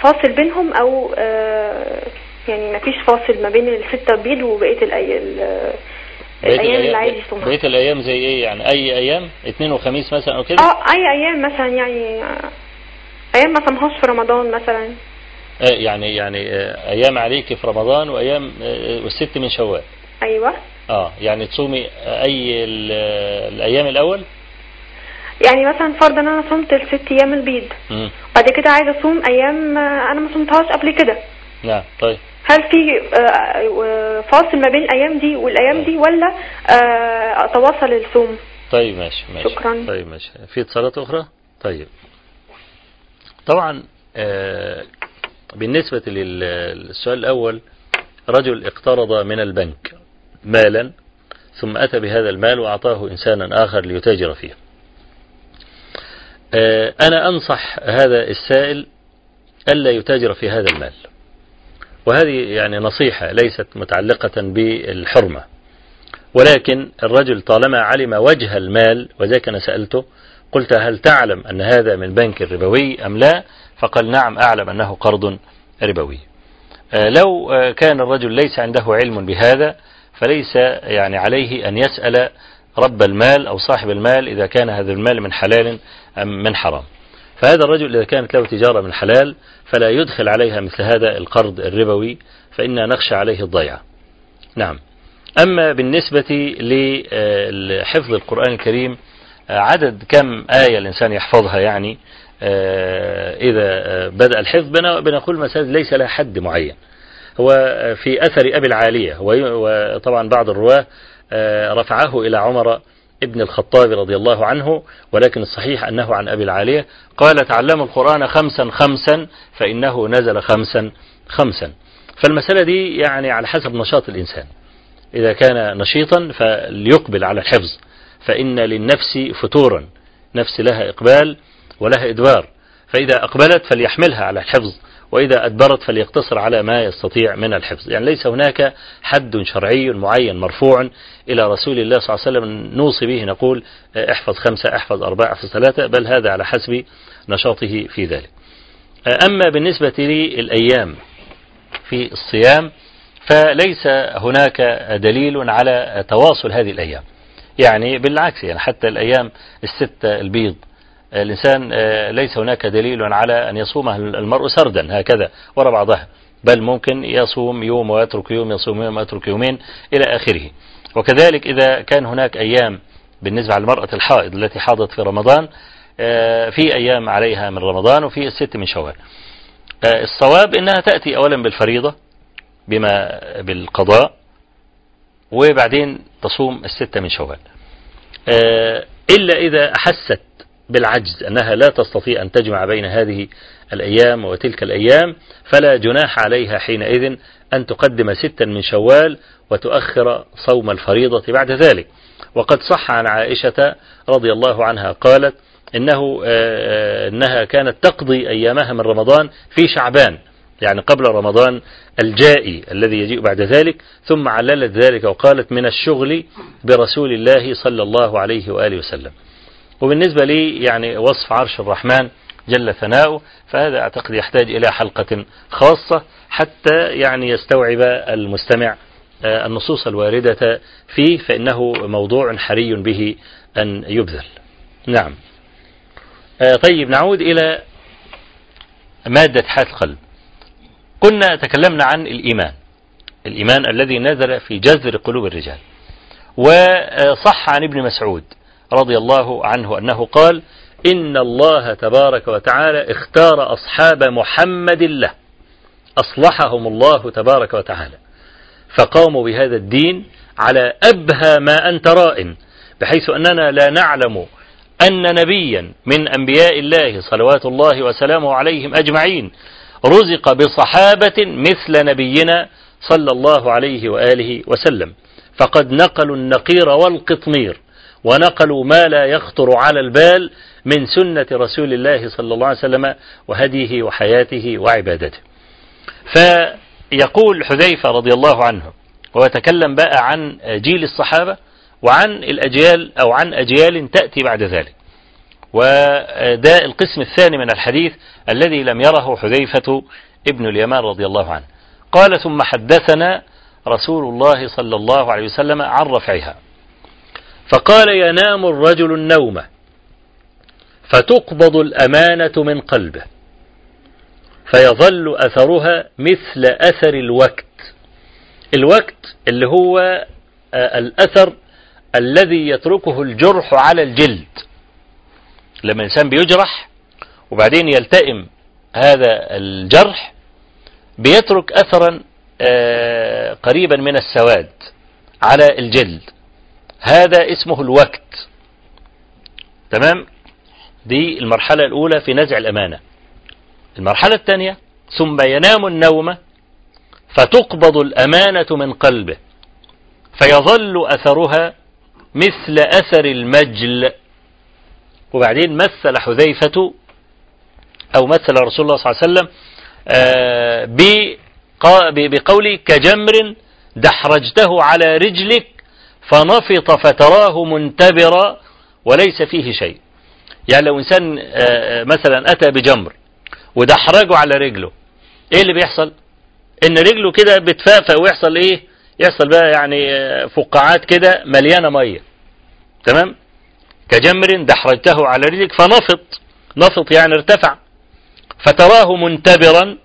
فاصل بينهم أو آه، يعني مفيش فاصل ما بين الستة البيض وبقية الأي- ال- بقية الأيام اللي عايز يصومها؟ بقية الأيام زي إيه يعني؟ أي أيام؟ اثنين وخميس مثلا أو كده؟ آه أي أيام مثلا يعني آه، أيام ما صمهاش في رمضان مثلا. يعني يعني آه أيام عليك في رمضان وأيام آه والست من شوال. أيوه. آه يعني تصومي أي ال- الأيام الأول؟ يعني مثلا فرضا أنا صمت الست أيام البيض. بعد كده عايزة أصوم أيام آه، أنا ما صمتهاش قبل كده. نعم طيب. هل في آه، آه، فاصل ما بين الأيام دي والأيام دي ولا آه، أتواصل الصوم؟ طيب ماشي ماشي. شكراً. طيب ماشي. في اتصالات أخرى؟ طيب. طبعا آه بالنسبة لل- للسؤال الأول رجل اقترض من البنك مالا ثم أتى بهذا المال وأعطاه إنسانا آخر ليتاجر فيه. آه أنا أنصح هذا السائل ألا يتاجر في هذا المال. وهذه يعني نصيحة ليست متعلقة بالحرمة. ولكن الرجل طالما علم وجه المال وذاك أنا سألته قلت هل تعلم أن هذا من بنك ربوي أم لا؟ فقال نعم أعلم أنه قرض ربوي. لو كان الرجل ليس عنده علم بهذا فليس يعني عليه أن يسأل رب المال أو صاحب المال إذا كان هذا المال من حلال أم من حرام. فهذا الرجل إذا كانت له تجارة من حلال فلا يدخل عليها مثل هذا القرض الربوي فإنا نخشى عليه الضيعة. نعم. أما بالنسبة لحفظ القرآن الكريم عدد كم آية الإنسان يحفظها يعني إذا بدأ الحفظ بنقول مسألة ليس لها حد معين. هو في أثر أبي العالية وطبعا بعض الرواة رفعه إلى عمر ابن الخطاب رضي الله عنه ولكن الصحيح أنه عن أبي العالية قال تعلموا القرآن خمسا خمسا فإنه نزل خمسا خمسا. فالمسألة دي يعني على حسب نشاط الإنسان. إذا كان نشيطا فليقبل على الحفظ فإن للنفس فتورا نفس لها إقبال ولها إدبار فإذا أقبلت فليحملها على الحفظ وإذا أدبرت فليقتصر على ما يستطيع من الحفظ. يعني ليس هناك حد شرعي معين مرفوع إلى رسول الله صلى الله عليه وسلم نوصي به نقول احفظ خمسة احفظ أربعة احفظ ثلاثة بل هذا على حسب نشاطه في ذلك. أما بالنسبة للأيام في الصيام فليس هناك دليل على تواصل هذه الأيام. يعني بالعكس يعني حتى الأيام الستة البيض الإنسان ليس هناك دليل على أن يصومها المرء سردا هكذا وراء بعضها بل ممكن يصوم يوم ويترك يوم يصوم يوم ويترك يومين إلى آخره. وكذلك إذا كان هناك أيام بالنسبة للمرأة الحائض التي حاضت في رمضان في أيام عليها من رمضان وفي الست من شوال. الصواب أنها تأتي أولا بالفريضة بما بالقضاء وبعدين تصوم الستة من شوال. إلا إذا أحست بالعجز أنها لا تستطيع أن تجمع بين هذه الأيام وتلك الأيام فلا جناح عليها حينئذ أن تقدم ستا من شوال وتؤخر صوم الفريضة بعد ذلك. وقد صح عن عائشة رضي الله عنها قالت إنه إنها كانت تقضي أيامها من رمضان في شعبان يعني قبل رمضان الجائي الذي يجيء بعد ذلك ثم عللت ذلك وقالت من الشغل برسول الله صلى الله عليه وآله وسلم. وبالنسبة لي يعني وصف عرش الرحمن جل ثناؤه فهذا أعتقد يحتاج إلى حلقة خاصة حتى يعني يستوعب المستمع النصوص الواردة فيه فإنه موضوع حري به أن يبذل. نعم. طيب نعود إلى مادة حياة القلب. كنا تكلمنا عن الإيمان الإيمان الذي نزل في جذر قلوب الرجال. وصح عن ابن مسعود رضي الله عنه أنه قال إن الله تبارك وتعالى اختار أصحاب محمد له. أصلحهم الله تبارك وتعالى. فقاموا بهذا الدين على أبهى ما أنت رائن بحيث أننا لا نعلم أن نبيا من أنبياء الله صلوات الله وسلامه عليهم أجمعين رزق بصحابة مثل نبينا صلى الله عليه وآله وسلم. فقد نقلوا النقير والقطمير. ونقلوا ما لا يخطر على البال من سنة رسول الله صلى الله عليه وسلم وهديه وحياته وعبادته. فيقول حذيفة رضي الله عنه ويتكلم بقى عن جيل الصحابة وعن الأجيال أو عن أجيال تأتي بعد ذلك. وده القسم الثاني من الحديث الذي لم يره حذيفة ابن اليمان رضي الله عنه. قال ثم حدثنا رسول الله صلى الله عليه وسلم عن رفعها. فقال ينام الرجل النوم فتقبض الأمانة من قلبه فيظل أثرها مثل أثر الوقت. الوقت اللي هو الأثر الذي يتركه الجرح على الجلد. لما الإنسان بيجرح وبعدين يلتئم هذا الجرح بيترك أثرا قريبا من السواد على الجلد. هذا اسمه الوقت. تمام؟ دي المرحلة الأولى في نزع الأمانة. المرحلة الثانية ثم ينام النوم فتقبض الأمانة من قلبه فيظل أثرها مثل أثر المجل. وبعدين مثل حذيفة أو مثل رسول الله صلى الله عليه وسلم بقوله كجمر دحرجته على رجلك فنفط فتراه منتبرا وليس فيه شيء. يعني لو إنسان مثلا أتى بجمر ودحرجه على رجله إيه اللي بيحصل؟ إن رجله كده بتفافى ويحصل إيه؟ يحصل بقى يعني فقاعات كده مليانة مية. تمام؟ كجمر دحرجته على رجلك فنفط نفط يعني ارتفع. فتراه منتبرا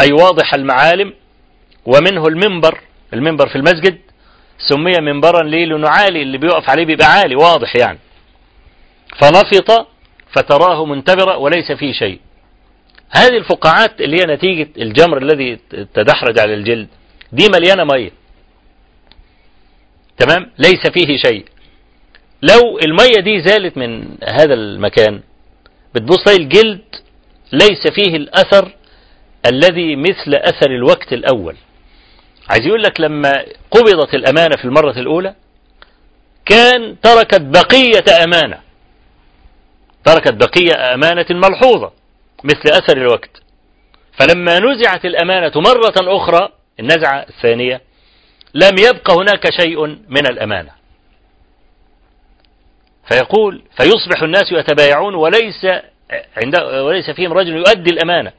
أي واضح المعالم ومنه المنبر. المنبر في المسجد سمي منبرا ليه لأنه عالي اللي بيقف عليه بيبقى عالي واضح يعني. فنفط فتراه منتبرا وليس فيه شيء. هذه الفقاعات اللي هي نتيجة الجمر الذي تدحرج على الجلد دي مليانة مية. تمام؟ ليس فيه شيء. لو المية دي زالت من هذا المكان بتبص الجلد ليس فيه الأثر الذي مثل أثر الوقت الأول. عايز يقول لك لما قبضت الأمانة في المرة الأولى كان تركت بقية أمانة. تركت بقية أمانة ملحوظة مثل أثر الوقت. فلما نزعت الأمانة مرة أخرى النزعة الثانية لم يبق هناك شيء من الأمانة. فيقول فيصبح الناس يتبايعون وليس عند وليس فيهم رجل يؤدي الأمانة.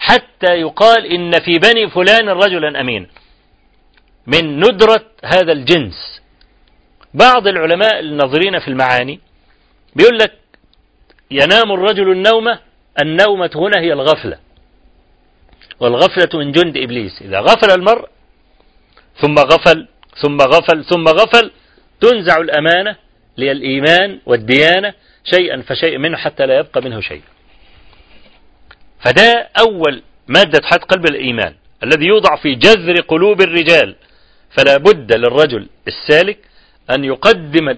حتى يقال إن في بني فلان رجلا أمين. من ندرة هذا الجنس. بعض العلماء الناظرين في المعاني بيقول لك ينام الرجل النومة النومة هنا هي الغفلة. والغفلة من جند إبليس. إذا غفل المرء ثم غفل ثم غفل ثم غفل تنزع الأمانة للإيمان والديانة شيئا فشيئا منه حتى لا يبقى منه شيء. فده أول مادة حد قلب الإيمان الذي يوضع في جذر قلوب الرجال. فلا بد للرجل السالك أن يقدم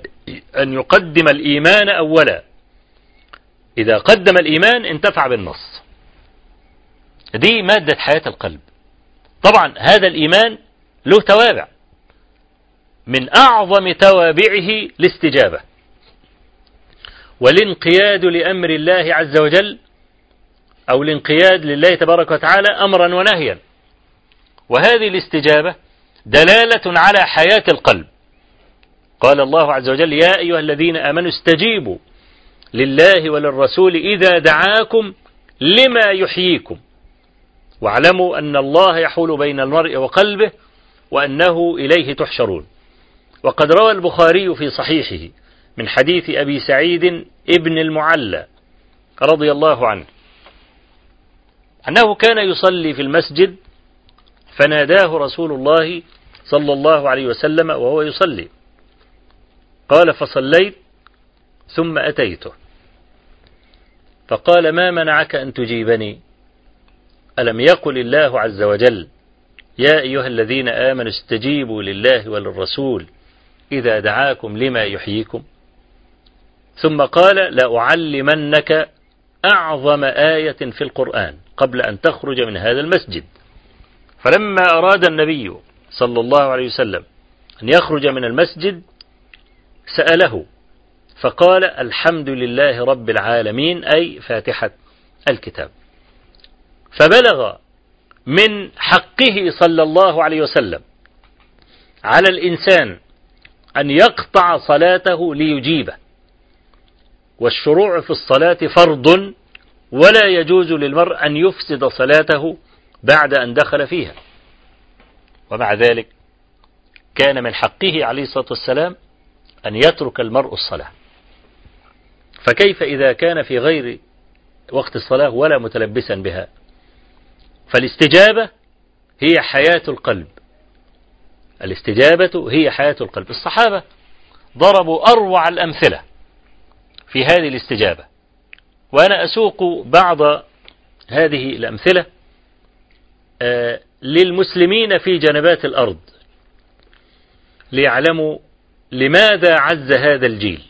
أن يقدم الإيمان أولا. إذا قدم الإيمان انتفع بالنص. دي مادة حياة القلب. طبعا هذا الإيمان له توابع. من أعظم توابعه الاستجابة. والانقياد لأمر الله عز وجل أو الانقياد لله تبارك وتعالى أمرا ونهيا. وهذه الاستجابة دلالة على حياة القلب. قال الله عز وجل يا أيها الذين آمنوا استجيبوا لله وللرسول إذا دعاكم لما يحييكم. واعلموا أن الله يحول بين المرء وقلبه وأنه إليه تحشرون. وقد روى البخاري في صحيحه من حديث أبي سعيد ابن المعلى رضي الله عنه. أنه كان يصلي في المسجد فناداه رسول الله صلى الله عليه وسلم وهو يصلي. قال فصليت ثم أتيته. فقال ما منعك أن تجيبني؟ ألم يقل الله عز وجل يا أيها الذين آمنوا استجيبوا لله وللرسول إذا دعاكم لما يحييكم؟ ثم قال لأعلمنك أعظم آية في القرآن قبل أن تخرج من هذا المسجد. فلما أراد النبي صلى الله عليه وسلم أن يخرج من المسجد سأله فقال الحمد لله رب العالمين أي فاتحة الكتاب. فبلغ من حقه صلى الله عليه وسلم على الإنسان أن يقطع صلاته ليجيبه. والشروع في الصلاة فرض ولا يجوز للمرء أن يفسد صلاته بعد أن دخل فيها. ومع ذلك كان من حقه عليه الصلاة والسلام أن يترك المرء الصلاة. فكيف إذا كان في غير وقت الصلاة ولا متلبسا بها؟ فالاستجابة هي حياة القلب. الاستجابة هي حياة القلب. الصحابة ضربوا أروع الأمثلة. في هذه الاستجابة. وأنا أسوق بعض هذه الأمثلة للمسلمين في جنبات الأرض ليعلموا لماذا عز هذا الجيل.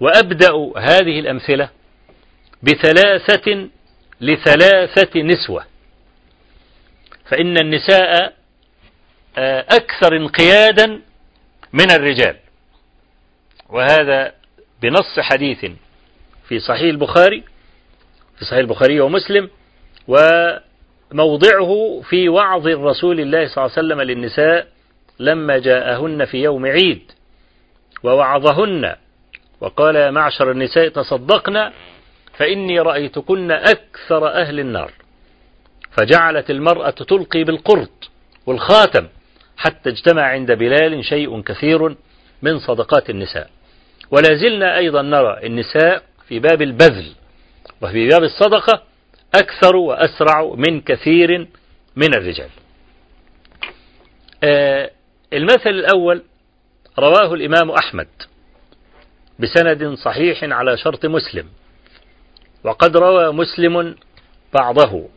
وأبدأ هذه الأمثلة بثلاثة لثلاثة نسوة. فإن النساء أكثر انقيادا من الرجال. وهذا بنص حديث في صحيح البخاري في صحيح البخاري ومسلم وموضعه في وعظ الرسول الله صلى الله عليه وسلم للنساء لما جاءهن في يوم عيد ووعظهن وقال يا معشر النساء تصدقن فإني رأيتكن أكثر أهل النار. فجعلت المرأة تلقي بالقرط والخاتم حتى اجتمع عند بلال شيء كثير من صدقات النساء. ولا زلنا أيضا نرى النساء في باب البذل وفي باب الصدقة أكثر وأسرع من كثير من الرجال. آه المثل الأول رواه الإمام أحمد بسند صحيح على شرط مسلم وقد روى مسلم بعضه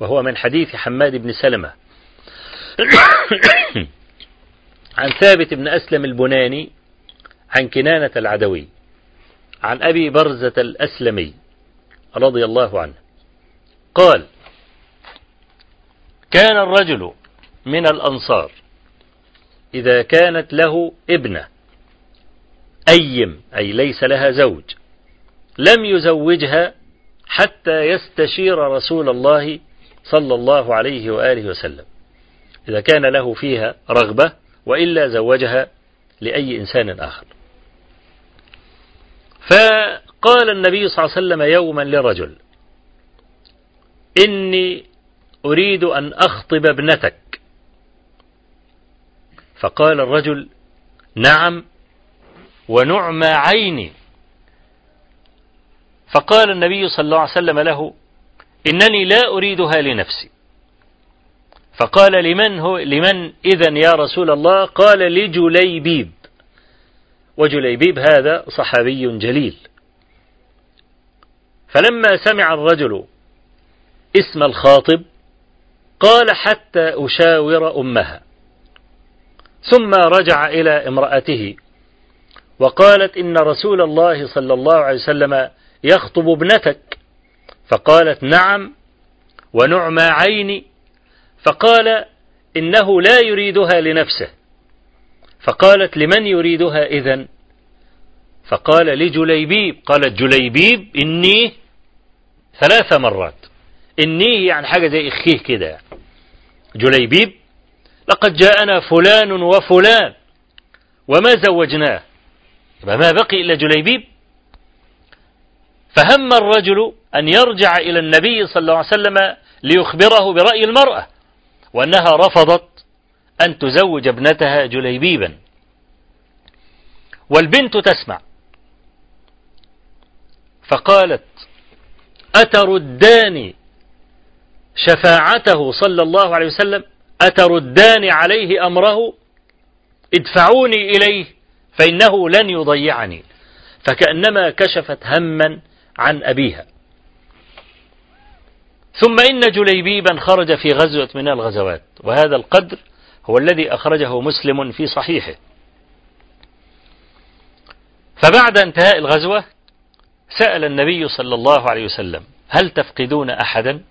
وهو من حديث حماد بن سلمة. عن ثابت بن أسلم البناني عن كنانة العدوي عن أبي برزة الأسلمي رضي الله عنه. قال كان الرجل من الأنصار إذا كانت له ابنة أيم أي ليس لها زوج لم يزوجها حتى يستشير رسول الله صلى الله عليه وآله وسلم. إذا كان له فيها رغبة وإلا زوجها لأي إنسان آخر. فقال النبي صلى الله عليه وسلم يوما لرجل إني أريد أن أخطب ابنتك. فقال الرجل نعم ونعمى عيني. فقال النبي صلى الله عليه وسلم له إنني لا أريدها لنفسي. فقال لمن هو لمن إذا يا رسول الله؟ قال لجليبيب. وجليبيب هذا صحابي جليل. فلما سمع الرجل اسم الخاطب قال حتى أشاور أمها. ثم رجع إلى امرأته وقالت إن رسول الله صلى الله عليه وسلم يخطب ابنتك. فقالت نعم ونعمى عيني. فقال إنه لا يريدها لنفسه. فقالت لمن يريدها إذن؟ فقال لجليبيب قالت جليبيب إني ثلاث مرات. إني يعني حاجة زي إخيه كده. جليبيب لقد جاءنا فلان وفلان وما زوجناه. يبقى ما بقي إلا جليبيب. فهم الرجل أن يرجع إلى النبي صلى الله عليه وسلم ليخبره برأي المرأة وأنها رفضت أن تزوج ابنتها جليبيبا. والبنت تسمع. فقالت أتردان شفاعته صلى الله عليه وسلم؟ أتردان عليه أمره؟ ادفعوني إليه فإنه لن يضيعني. فكأنما كشفت هما عن أبيها. ثم إن جليبيبا خرج في غزوة من الغزوات وهذا القدر هو الذي أخرجه مسلم في صحيحه. فبعد انتهاء الغزوة سأل النبي صلى الله عليه وسلم هل تفقدون أحدا؟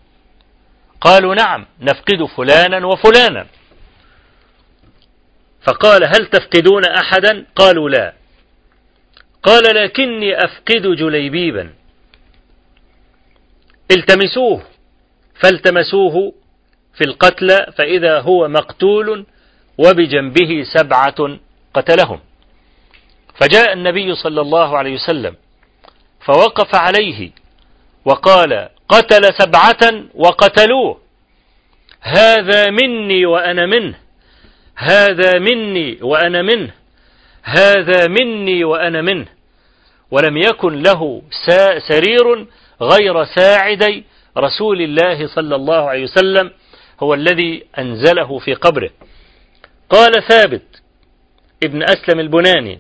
قالوا نعم نفقد فلانا وفلانا. فقال هل تفقدون أحدا؟ قالوا لا. قال لكني أفقد جليبيبا. التمسوه فالتمسوه في القتلى فإذا هو مقتول وبجنبه سبعة قتلهم. فجاء النبي صلى الله عليه وسلم فوقف عليه وقال قتل سبعة وقتلوه. هذا مني وأنا منه. هذا مني وأنا منه. هذا مني وأنا منه. ولم يكن له سرير غير ساعدي رسول الله صلى الله عليه وسلم هو الذي أنزله في قبره. قال ثابت ابن أسلم البناني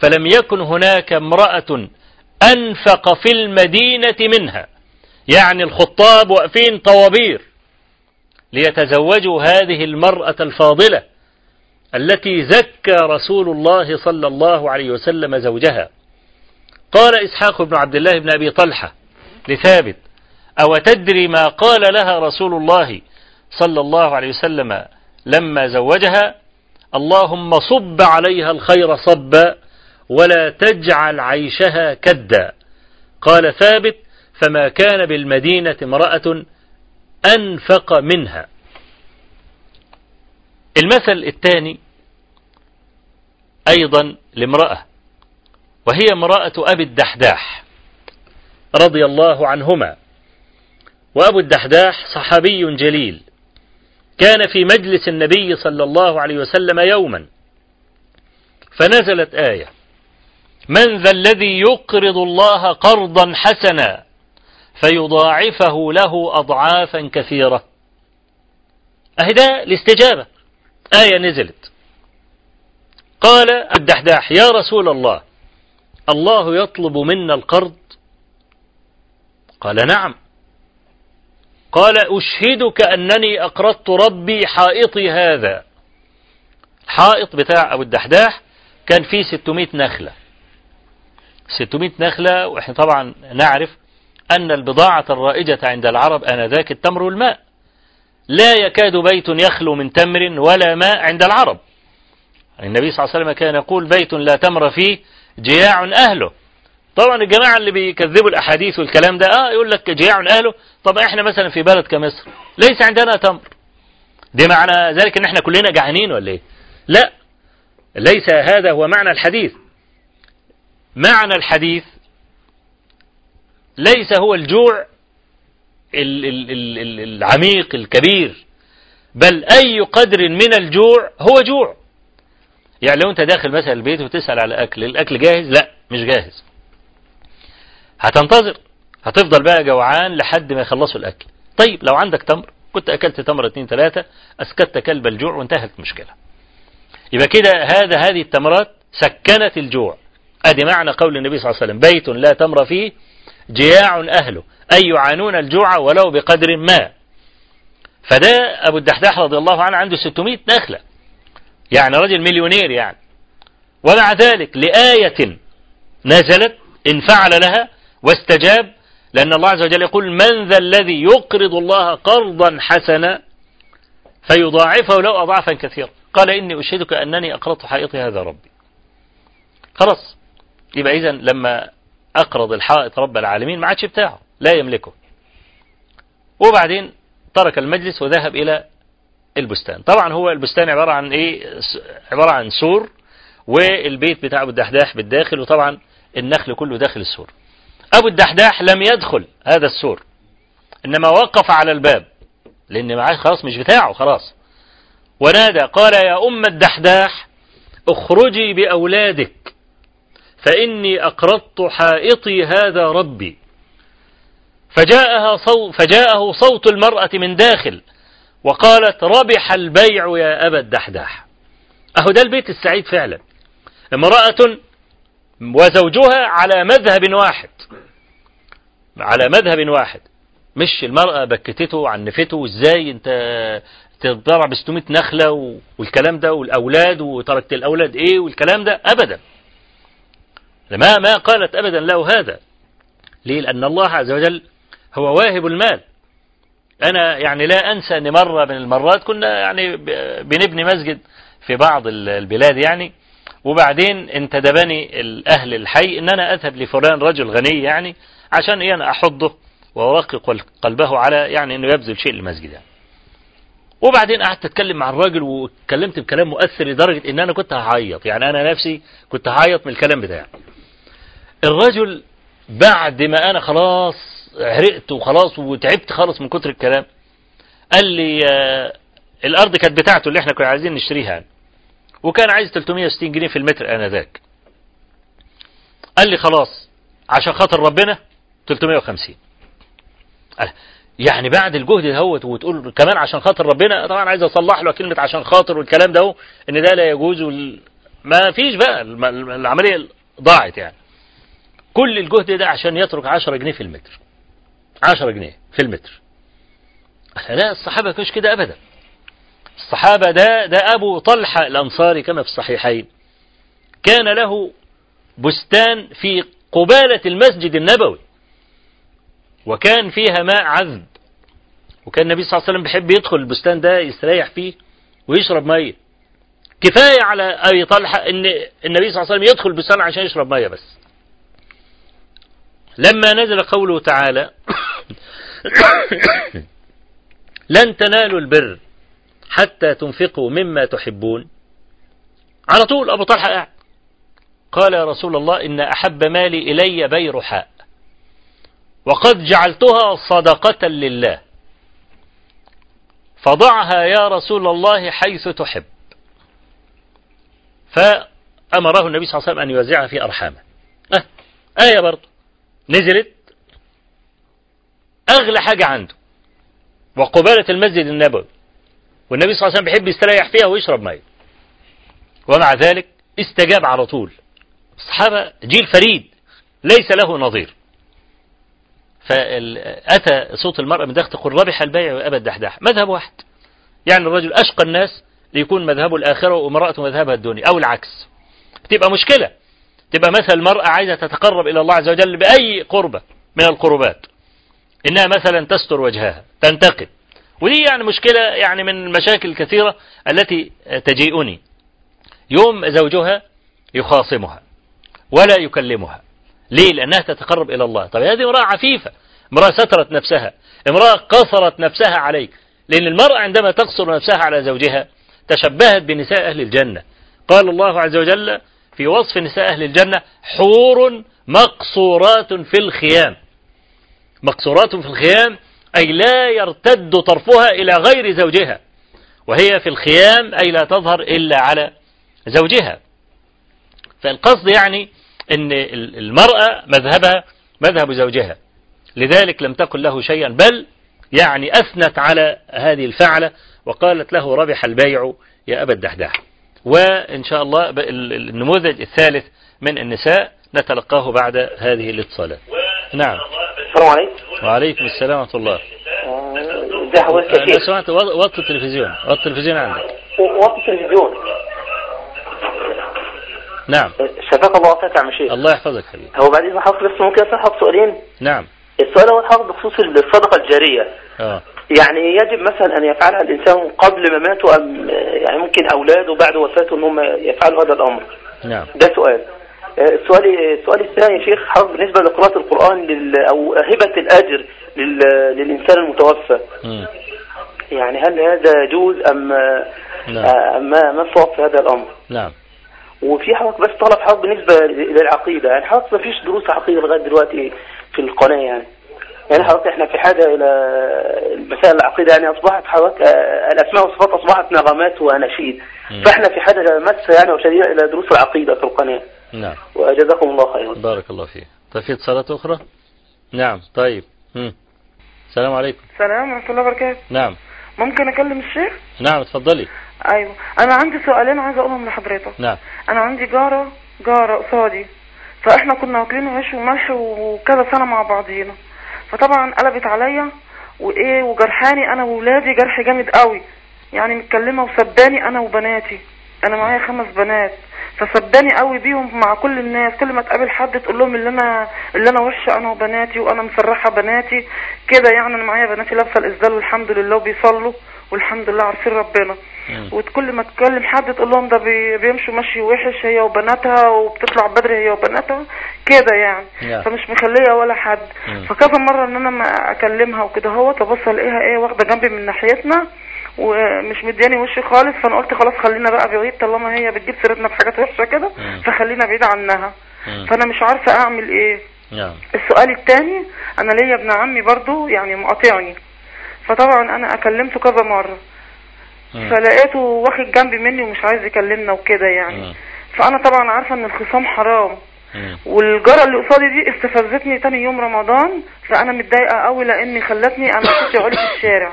فلم يكن هناك امرأة أنفق في المدينة منها يعني الخطاب واقفين طوابير ليتزوجوا هذه المرأة الفاضلة التي زكى رسول الله صلى الله عليه وسلم زوجها. قال إسحاق بن عبد الله بن أبي طلحة لثابت أو تدري ما قال لها رسول الله صلى الله عليه وسلم لما زوجها اللهم صب عليها الخير صبا ولا تجعل عيشها كدا. قال ثابت فما كان بالمدينة امرأة أنفق منها. المثل الثاني أيضا لامرأة وهي امرأة أبي الدحداح رضي الله عنهما. وأبو الدحداح صحابي جليل. كان في مجلس النبي صلى الله عليه وسلم يوما. فنزلت آية. من ذا الذي يقرض الله قرضا حسنا فيضاعفه له أضعافا كثيرة. أهدا الاستجابة. آية نزلت. قال الدحداح يا رسول الله الله يطلب منا القرض؟ قال نعم. قال أشهدك أنني أقرضت ربي حائطي هذا. الحائط بتاع أبو الدحداح كان فيه 600 نخلة. 600 نخلة وإحنا طبعا نعرف أن البضاعة الرائجة عند العرب آنذاك التمر والماء. لا يكاد بيت يخلو من تمر ولا ماء عند العرب. النبي صلى الله عليه وسلم كان يقول بيت لا تمر فيه جياع أهله. طبعا الجماعة اللي بيكذبوا الأحاديث والكلام ده آه يقول لك جياع أهله. طب إحنا مثلا في بلد كمصر ليس عندنا تمر. دي معنى ذلك إن إحنا كلنا جعانين ولا إيه؟ لا. ليس هذا هو معنى الحديث. معنى الحديث ليس هو الجوع العميق الكبير بل أي قدر من الجوع هو جوع. يعني لو أنت داخل مثلا البيت وتسأل على أكل الأكل جاهز؟ لا مش جاهز. هتنتظر. هتفضل بقى جوعان لحد ما يخلصوا الأكل. طيب لو عندك تمر كنت أكلت تمرة اتنين تلاتة أسكت كلب الجوع وانتهت المشكلة. يبقى كده هذا هذه التمرات سكنت الجوع. أدي معنى قول النبي صلى الله عليه وسلم بيت لا تمر فيه جياع أهله أي يعانون الجوع ولو بقدر ما. فده أبو الدحداح رضي الله عنه عنده 600 نخلة. يعني رجل مليونير يعني. ومع ذلك لآية نزلت إن فعل لها واستجاب لأن الله عز وجل يقول من ذا الذي يقرض الله قرضا حسنا فيضاعفه له أضعافا كثيرة. قال إني أشهدك أنني أقرضت حائطي هذا ربي. خلاص. يبقى إذا لما أقرض الحائط رب العالمين ما عادش بتاعه لا يملكه. وبعدين ترك المجلس وذهب إلى البستان. طبعا هو البستان عبارة عن إيه؟ عبارة عن سور والبيت بتاع أبو الدحداح بالداخل وطبعا النخل كله داخل السور. أبو الدحداح لم يدخل هذا السور إنما وقف على الباب لأن معاه خلاص مش بتاعه خلاص. ونادى قال يا أم الدحداح اخرجي بأولادك فإني أقرضت حائطي هذا ربي. فجاءها صو فجاءه صوت المرأة من داخل وقالت ربح البيع يا أبا الدحداح. أهو ده البيت السعيد فعلا. امرأة وزوجها على مذهب واحد. على مذهب واحد. مش المرأة بكتته عنفته إزاي أنت تضرع ب 600 نخلة والكلام ده والأولاد وتركت الأولاد إيه والكلام ده؟ أبدا. ما ما قالت أبدا له هذا. ليه؟ لأن الله عز وجل هو واهب المال. أنا يعني لا أنسى أن مرة من المرات كنا يعني بنبني مسجد في بعض البلاد يعني وبعدين انتدبني الأهل الحي أن أنا أذهب لفلان رجل غني يعني عشان إيه أنا أحضه وأرقق قلبه على يعني أنه يبذل شيء للمسجد يعني. وبعدين قعدت أتكلم مع الراجل واتكلمت بكلام مؤثر لدرجة أن أنا كنت هعيط يعني أنا نفسي كنت هعيط من الكلام بتاعي الرجل بعد ما أنا خلاص عرقت وخلاص وتعبت خالص من كتر الكلام قال لي آه الأرض كانت بتاعته اللي إحنا كنا عايزين نشتريها يعني. وكان عايز 360 جنيه في المتر آنذاك. قال لي خلاص عشان خاطر ربنا 350 قال يعني بعد الجهد دهوت وتقول كمان عشان خاطر ربنا طبعا عايز أصلح له كلمة عشان خاطر والكلام ده إن ده لا يجوز وال... ما فيش بقى العملية ضاعت يعني. كل الجهد ده عشان يترك 10 جنيه في المتر. 10 جنيه في المتر. لا الصحابة مش كده ابدا. الصحابة ده ده أبو طلحة الأنصاري كما في الصحيحين. كان له بستان في قبالة المسجد النبوي وكان فيها ماء عذب. وكان النبي صلى الله عليه وسلم بيحب يدخل البستان ده يستريح فيه ويشرب مية. كفاية على أبي طلحة إن النبي صلى الله عليه وسلم يدخل البستان عشان يشرب مية بس. لما نزل قوله تعالى لن تنالوا البر. حتى تنفقوا مما تحبون. على طول أبو طلحة قاعد. قال يا رسول الله إن أحب مالي إلي بيرحاء وقد جعلتها صدقة لله. فضعها يا رسول الله حيث تحب. فأمره النبي صلى الله عليه وسلم أن يوزعها في أرحامه. أه آية برضه نزلت أغلى حاجة عنده. وقبالة المسجد النبوي. والنبي صلى الله عليه وسلم بيحب يستريح فيها ويشرب مية ومع ذلك استجاب على طول. الصحابة جيل فريد ليس له نظير. فأتى صوت المرأة من داخل تقول ربح البيع وأبى الدحداح. مذهب واحد. يعني الرجل أشقى الناس ليكون مذهبه الآخرة وامرأته مذهبها الدنيا أو العكس. تبقى مشكلة. تبقى مثلا المرأة عايزة تتقرب إلى الله عز وجل بأي قربة من القربات. إنها مثلا تستر وجهها تنتقد. ودي يعني مشكلة يعني من المشاكل الكثيرة التي تجيئني. يوم زوجها يخاصمها ولا يكلمها. ليه؟ لأنها تتقرب إلى الله. طب هذه امرأة عفيفة. امرأة سترت نفسها. امرأة قصرت نفسها عليك. لأن المرأة عندما تقصر نفسها على زوجها تشبهت بنساء أهل الجنة. قال الله عز وجل في وصف نساء أهل الجنة حور مقصورات في الخيام. مقصورات في الخيام أي لا يرتد طرفها إلى غير زوجها وهي في الخيام أي لا تظهر إلا على زوجها. فالقصد يعني أن المرأة مذهبها مذهب زوجها لذلك لم تكن له شيئا بل يعني أثنت على هذه الفعلة وقالت له ربح البيع يا أبا الدحداح. وإن شاء الله النموذج الثالث من النساء نتلقاه بعد هذه الاتصالات. نعم. السلام عليكم. وعليكم السلام ورحمة الله. حضرتك يا لو شيخ سمحت وطي التلفزيون. وطي التلفزيون عندك. وطي التلفزيون. نعم. شفاك الله وفاك يا عم شيخ. الله يحفظك حبيبي. هو بعد إذن حضرتك بس ممكن أسأل سؤالين؟ نعم. السؤال الأول حضرتك بخصوص الصدقة الجارية. آه. يعني يجب مثلا أن يفعلها الإنسان قبل مماته ام يعني ممكن أولاده بعد وفاته ان هم يفعلوا هذا الأمر. نعم. ده سؤال. آه، السؤال السؤال الثاني يا شيخ حضرتك بالنسبة لقراءة القرآن لل أو هبه الأجر لل للإنسان المتوفى. مم. يعني هل هذا يجوز ام نعم. ما ما الصواب في هذا الأمر؟ نعم. وفي حضرتك بس طلب حضرتك بالنسبة للعقيدة. يعني حضرتك ما فيش دروس عقيدة لغاية دلوقتي في القناة يعني. يعني حضرتك إحنا في حاجة إلى مسائل العقيدة يعني أصبحت حضرتك آه، الأسماء والصفات أصبحت نغمات وأناشيد مم. فإحنا في حاجة ماسة يعني وشديدة إلى دروس العقيدة في القناة. نعم. وجزاكم الله خيرا. بارك الله فيك. طيب في اتصالات أخرى؟ نعم طيب. مم. السلام عليكم. السلام ورحمة الله وبركاته. نعم. ممكن أكلم الشيخ؟ نعم اتفضلي. أيوة. أنا عندي سؤالين عايزة أقولهم لحضرتك. نعم. أنا عندي جارة جارة قصادي. فإحنا كنا واكلين عيش وملح وكذا سنة مع بعضينا. فطبعا قلبت عليا وإيه وجرحاني أنا وولادي جرح جامد قوي. يعني متكلمة وسباني أنا وبناتي. أنا معايا خمس بنات. فسباني قوي بيهم مع كل الناس. كل ما تقابل حد تقول لهم اللي أنا اللي أنا وحشة أنا وبناتي وأنا مسرحة بناتي. كده يعني أنا معايا بناتي لابسة الاسدال والحمد لله وبيصلوا والحمد لله عارفين ربنا. وكل ما تكلم حد تقول لهم ده بي- بيمشوا مشي وحش هي وبناتها وبتطلع بدري هي وبناتها. كده يعني. فمش مخلية ولا حد. فكذا مرة إن أنا ما أكلمها وكده هو تبص الاقيها إيه؟ واخدة جنبي من ناحيتنا. ومش مدياني وشي خالص فأنا قلت خلاص خلينا بقى بعيد طالما هي بتجيب سيرتنا بحاجات وحشة كده. فخلينا بعيد عنها. فأنا مش عارفة أعمل إيه نعم السؤال الثاني أنا ليا ابن عمي برضو يعني مقاطعني فطبعا أنا أكلمته كذا مرة. فلقيته واخد جنبي مني ومش عايز يكلمنا وكده يعني. فأنا طبعا عارفة إن الخصام حرام مم. والجارة اللي قصادي دي استفزتني تاني يوم رمضان فأنا متضايقة قوي لأني خلتني أنا صوتي عالي في الشارع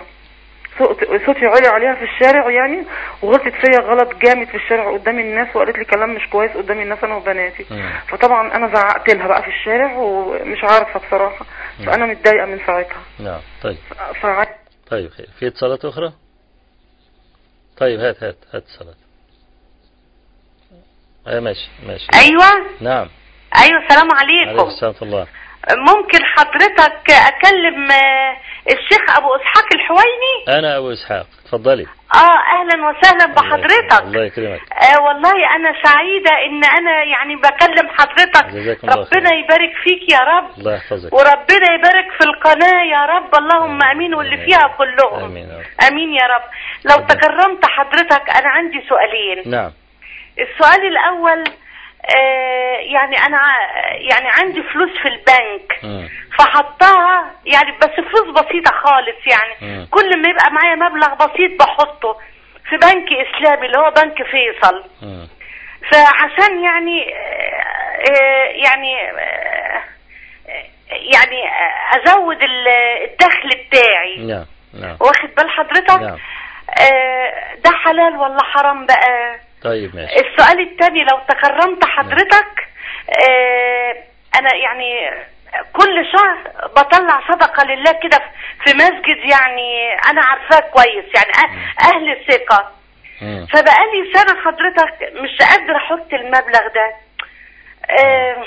صوتي عالي عليها في الشارع يعني وغلطت فيا غلط جامد في الشارع قدام الناس وقالت لي كلام مش كويس قدام الناس أنا وبناتي. مم. فطبعا أنا زعقت لها بقى في الشارع ومش عارفة بصراحة. فأنا متضايقة من ساعتها. نعم طيب. فعايز طيب خير. في اتصالات أخرى؟ طيب هات هات هات اتصالات آه ماشي ماشي. أيوه؟ نعم. أيوه السلام عليكم. عليكم السلام ورحمة الله. ممكن حضرتك أكلم آه، الشيخ أبو إسحاق الحويني؟ أنا أبو إسحاق تفضلي آه أهلا وسهلا بحضرتك. الله يكرمك. آه والله أنا سعيدة إن أنا يعني بكلم حضرتك. ربنا خير. يبارك فيك يا رب. الله يحفظك. وربنا يبارك في القناة يا رب. اللهم آمين واللي آمين. فيها كلهم. آمين يا رب. آمين يا رب. لو ربنا. تكرمت حضرتك أنا عندي سؤالين. نعم. السؤال الأول يعني أنا يعني عندي فلوس في البنك مم. فحطها يعني بس فلوس بسيطة خالص يعني مم. كل ما يبقى معايا مبلغ بسيط بحطه في بنك إسلامي اللي هو بنك فيصل. فعشان يعني آه، آه، يعني آه، يعني آه، أزود ال- الدخل بتاعي نعم نعم واخد بال حضرتك نعم. آه، ده حلال ولا حرام بقى طيب ماشي. السؤال الثاني لو تكرمت حضرتك آه، أنا يعني كل شهر بطلع صدقة لله كده في مسجد يعني أنا عارفاه كويس يعني أهل الثقة. مم. فبقالي سنة حضرتك مش قادرة أحط المبلغ ده. آه،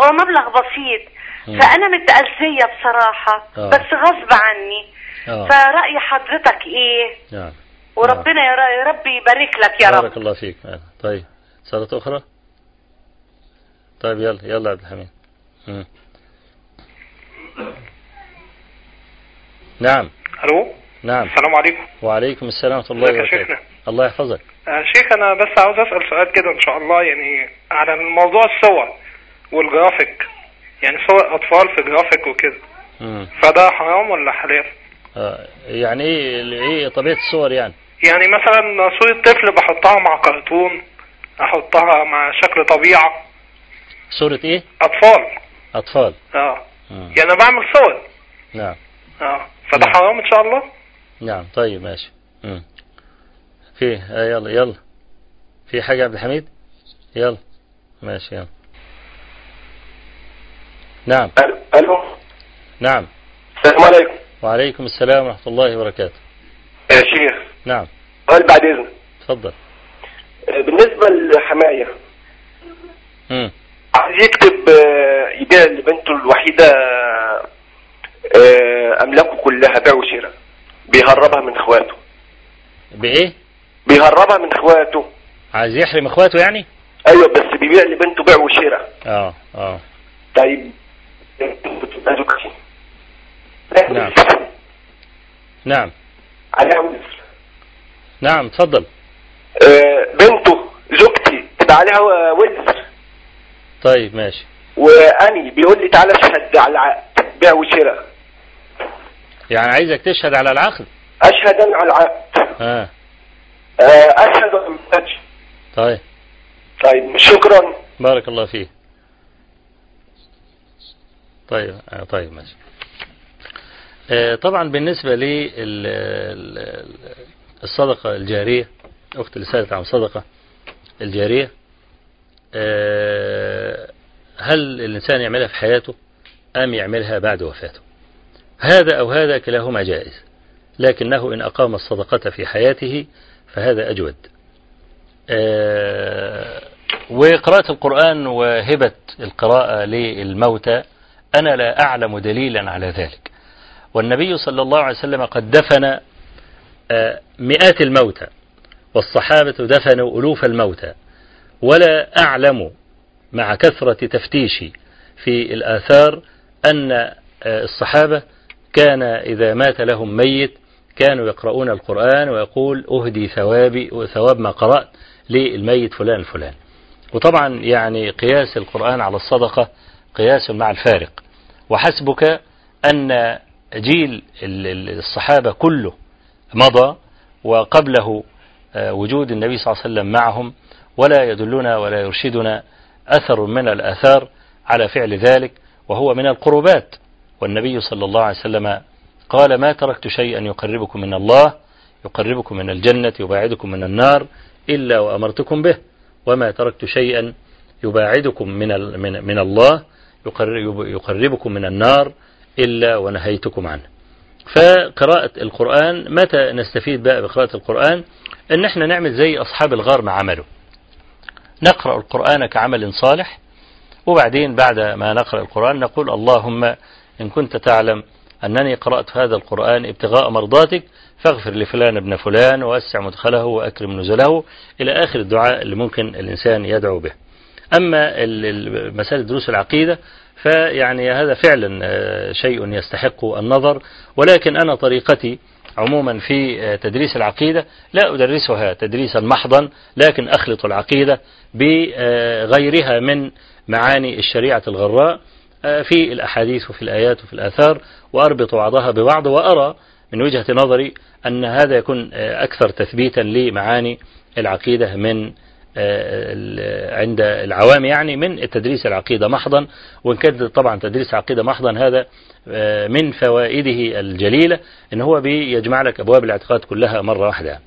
هو مبلغ بسيط. فأنا متأذية بصراحة آه. بس غصب عني. آه. فرأي حضرتك إيه؟ نعم. وربنا يا رب يبارك لك يا بارك رب الله فيك. آه. طيب صلاة أخرى؟ طيب يلا يلا عبد الحميد. مم. نعم. ألو؟ نعم. السلام عليكم. وعليكم السلام ورحمة الله وبركاته. شيخنا؟ الله يحفظك. آه شيخ أنا بس عاوز أسأل سؤال كده إن شاء الله يعني على الموضوع الصور والجرافيك. يعني صور أطفال في جرافيك وكده. فده حرام ولا حلال. يعني إيه إيه طبيعة الصور يعني؟ يعني مثلا صورة طفل بحطها مع كرتون أحطها مع شكل طبيعة. صورة إيه؟ أطفال. أطفال. آه. مم. يعني بعمل صور. نعم. آه. فده نعم. حرام إن شاء الله؟ نعم طيب ماشي. مم. في آه يلا يلا. في حاجة يا عبد الحميد؟ يلا. ماشي يلا. نعم. ألو. نعم. السلام عليكم. وعليكم السلام ورحمة الله وبركاته. يا شيخ. نعم. سؤال بعد اذنك تفضل. آه، بالنسبة للحماية. مم. عايز يكتب آه، يبيع لبنته الوحيدة آه، أملاكه كلها بيع وشراء بيهربها من إخواته. بإيه؟ بيهربها من إخواته. عايز يحرم إخواته يعني؟ أيوه بس بيبيع لبنته بيع وشراء آه آه. طيب. نعم. نعم. عليها وزر نعم تفضل. آه، بنته زوجتي تبقى عليها وزر طيب ماشي. وأني بيقول لي تعالى أشهد على العقد بيع وشراء. يعني عايزك تشهد على العقد. أشهد أنا على العقد. آه. آه، أشهد ولا؟ طيب. طيب شكرا. بارك الله فيه طيب آه طيب ماشي. طبعا بالنسبة للصدقة الجارية أخت اللي سألت عن صدقة الجارية آه هل الإنسان يعملها في حياته؟ أم يعملها بعد وفاته؟ هذا أو هذا كلاهما جائز لكنه إن أقام الصدقة في حياته فهذا أجود. آه وقراءة القرآن وهبة القراءة للموتى أنا لا أعلم دليلا على ذلك. والنبي صلى الله عليه وسلم قد دفن آه، مئات الموتى والصحابة دفنوا ألوف الموتى. ولا أعلم مع كثرة تفتيشي في الآثار أن آه، الصحابة كان إذا مات لهم ميت كانوا يقرؤون القرآن ويقول أهدي ثوابي ثواب ما قرأت للميت فلان الفلان وطبعا يعني قياس القرآن على الصدقة قياس مع الفارق. وحسبك أن جيل ال- ال- الصحابة كله مضى وقبله آه، وجود النبي صلى الله عليه وسلم معهم ولا يدلنا ولا يرشدنا أثر من الآثار على فعل ذلك وهو من القربات. والنبي صلى الله عليه وسلم قال ما تركت شيئا يقربكم من الله يقربكم من الجنة يباعدكم من النار إلا وأمرتكم به. وما تركت شيئا يباعدكم من من الله يقرب- يقربكم من النار إلا ونهيتكم عنه. فقراءة القرآن متى نستفيد بقى بقراءة القرآن؟ إن إحنا نعمل زي أصحاب الغار ما عملوا. نقرأ القرآن كعمل صالح وبعدين بعد ما نقرأ القرآن نقول اللهم إن كنت تعلم أنني قرأت هذا القرآن ابتغاء مرضاتك فاغفر لفلان ابن فلان وأسع مدخله وأكرم نزله إلى آخر الدعاء اللي ممكن الإنسان يدعو به. أما مسألة دروس العقيدة فيعني هذا فعلا شيء يستحق النظر. ولكن أنا طريقتي عموما في تدريس العقيدة لا أدرسها تدريسا محضا لكن أخلط العقيدة بغيرها من معاني الشريعة الغراء في الأحاديث وفي الآيات وفي الآثار وأربط بعضها ببعض وأرى من وجهة نظري أن هذا يكون أكثر تثبيتا لمعاني العقيدة من عند العوام يعني من التدريس العقيدة محضا وإن كان طبعا تدريس العقيدة محضا هذا من فوائده الجليلة إن هو بيجمع لك أبواب الاعتقاد كلها مرة واحدة.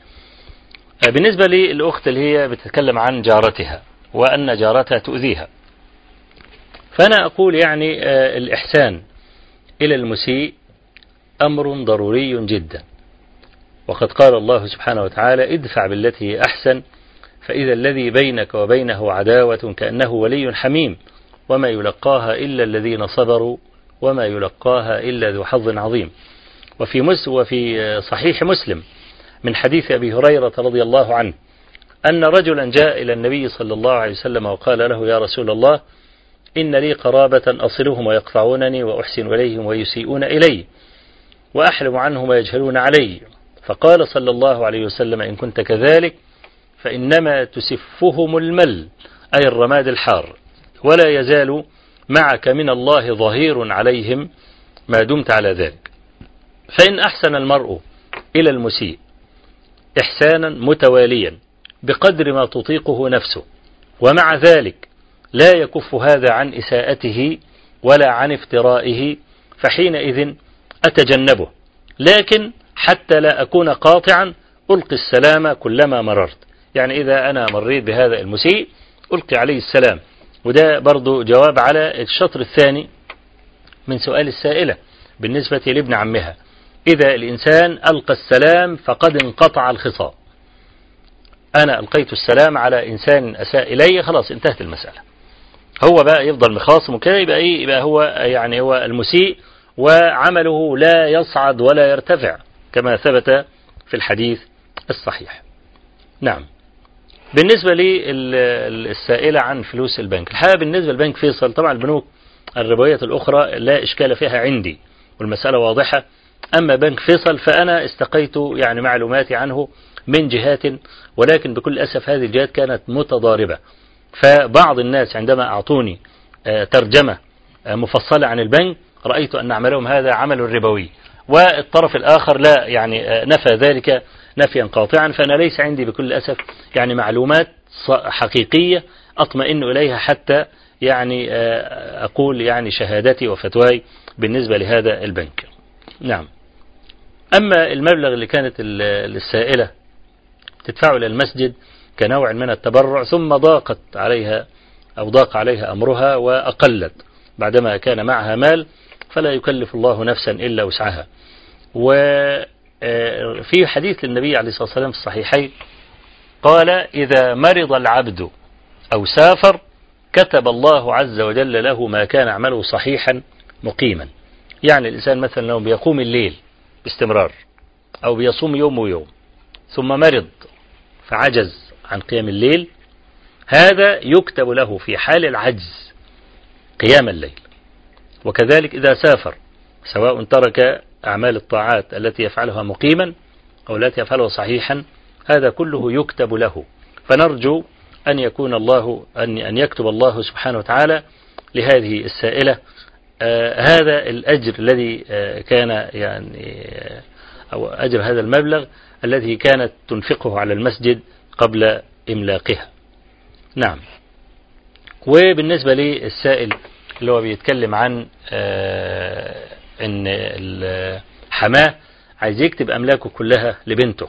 بالنسبة للأخت اللي هي بتتكلم عن جارتها وأن جارتها تؤذيها. فأنا أقول يعني الإحسان إلى المسيء أمر ضروري جدا. وقد قال الله سبحانه وتعالى ادفع بالتي أحسن فإذا الذي بينك وبينه عداوة كأنه ولي حميم وما يلقاها إلا الذين صبروا وما يلقاها إلا ذو حظ عظيم. وفي مس وفي صحيح مسلم من حديث أبي هريرة رضي الله عنه أن رجلا جاء إلى النبي صلى الله عليه وسلم وقال له يا رسول الله إن لي قرابة أصلهم ويقطعونني وأحسن إليهم ويسيئون إلي وأحلم عنهم ويجهلون علي. فقال صلى الله عليه وسلم إن كنت كذلك فإنما تسفهم المل أي الرماد الحار ولا يزال معك من الله ظهير عليهم ما دمت على ذلك. فإن أحسن المرء إلى المسيء إحسانا متواليا بقدر ما تطيقه نفسه ومع ذلك لا يكف هذا عن إساءته ولا عن افترائه فحينئذ أتجنبه. لكن حتى لا أكون قاطعا ألقي السلام كلما مررت. يعني إذا أنا مريت بهذا المسيء ألقي عليه السلام. وده برضو جواب على الشطر الثاني من سؤال السائلة بالنسبة لابن عمها. إذا الإنسان ألقى السلام فقد انقطع الخصام أنا ألقيت السلام على إنسان أساء إلي خلاص انتهت المسألة. هو بقى يفضل مخاصم وكده يبقى إيه؟ يبقى هو يعني هو المسيء وعمله لا يصعد ولا يرتفع كما ثبت في الحديث الصحيح. نعم. بالنسبة للسائلة عن فلوس البنك. الحقيقة بالنسبة لبنك فيصل طبعا البنوك الربوية الأخرى لا إشكال فيها عندي والمسألة واضحة. أما بنك فيصل فأنا استقيت يعني معلوماتي عنه من جهات ولكن بكل أسف هذه الجهات كانت متضاربة. فبعض الناس عندما أعطوني ترجمة مفصلة عن البنك رأيت أن عملهم هذا عمل ربوي. والطرف الآخر لا يعني نفى ذلك. نفيا قاطعا فأنا ليس عندي بكل أسف يعني معلومات حقيقية أطمئن إليها حتى يعني أقول يعني شهادتي وفتواي بالنسبة لهذا البنك. نعم. أما المبلغ اللي كانت السائلة تدفعه إلى المسجد كنوع من التبرع ثم ضاقت عليها أو ضاق عليها أمرها وأقلت بعدما كان معها مال فلا يكلف الله نفسا إلا وسعها. وفي حديث للنبي عليه الصلاة والسلام في الصحيحين قال إذا مرض العبد أو سافر كتب الله عز وجل له ما كان عمله صحيحا مقيما. يعني الإنسان مثلا لو بيقوم الليل باستمرار أو بيصوم يوم ويوم ثم مرض فعجز عن قيام الليل هذا يكتب له في حال العجز قيام الليل. وكذلك إذا سافر سواء ترك أعمال الطاعات التي يفعلها مقيما أو التي يفعلها صحيحا هذا كله يكتب له. فنرجو أن يكون الله أن أن يكتب الله سبحانه وتعالى لهذه السائلة آه هذا الأجر الذي آه كان يعني آه أو أجر هذا المبلغ الذي كانت تنفقه على المسجد قبل إملاقها. نعم. وبالنسبة للسائل اللي هو بيتكلم عن إن حماه عايز يكتب أملاكه كلها لبنته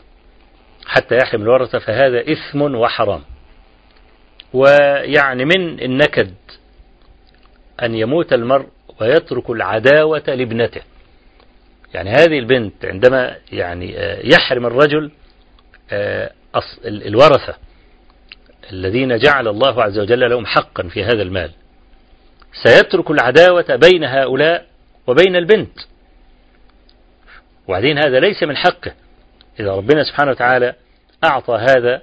حتى يحرم الورثة فهذا إثم وحرام. ويعني من النكد أن يموت المرء ويترك العداوة لابنته. يعني هذه البنت عندما يعني يحرم الرجل الورثة الذين جعل الله عز وجل لهم حقا في هذا المال سيترك العداوة بين هؤلاء وبين البنت. وبعدين هذا ليس من حقه. إذا ربنا سبحانه وتعالى أعطى هذا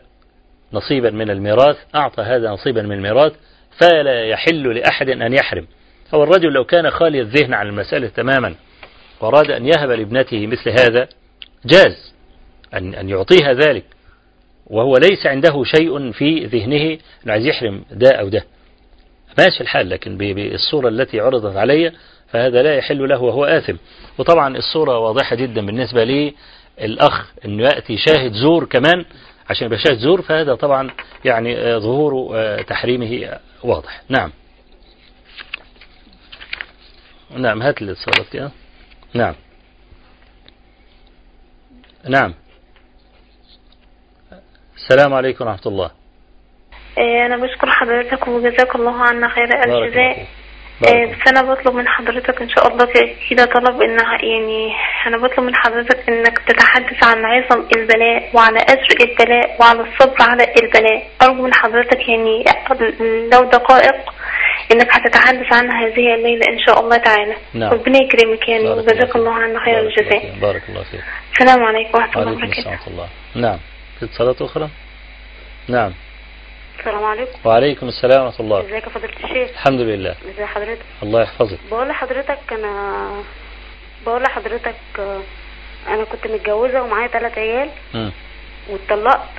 نصيبا من الميراث أعطى هذا نصيبا من الميراث فلا يحل لأحد أن يحرم. هو الرجل لو كان خالي الذهن عن المسألة تماما وأراد أن يهب لابنته مثل هذا جاز أن أن يعطيها ذلك. وهو ليس عنده شيء في ذهنه أنه عايز يحرم ده أو ده. ماشي الحال لكن بالصورة التي عرضت علي فهذا لا يحل له وهو آثم. وطبعا الصورة واضحة جدا بالنسبة لي الأخ أنه يأتي شاهد زور كمان. عشان يبقى شاهد زور فهذا طبعا يعني ظهور تحريمه واضح. نعم. نعم هات الاتصالات كده نعم. نعم. السلام عليكم ورحمة الله. أنا بشكر حضرتك وجزاك الله عنا خير الجزاء بس أنا بطلب من حضرتك إن شاء الله كده طلب إنها يعني أنا بطلب من حضرتك إنك تتحدث عن عظم البلاء وعلى اجر البلاء وعلى الصبر على البلاء. أرجو من حضرتك يعني لو دقائق إنك هتتحدث عن هذه الليلة إن شاء الله تعالى. نعم. ربنا يكرمك يعني وجزاك الله عنا خير الجزاء. بارك الله فيك. السلام عليكم ورحمة الله وبركاته. نعم. في اتصالات أخرى؟ نعم. السلام عليكم. وعليكم السلام ورحمة الله. إزيك يا فضيلة الشيخ؟ الحمد لله. إزي حضرتك؟ الله يحفظك. بقول لحضرتك أنا بقول لحضرتك آه، أنا كنت متجوزة ومعايا ثلاث عيال. مم. واتطلقت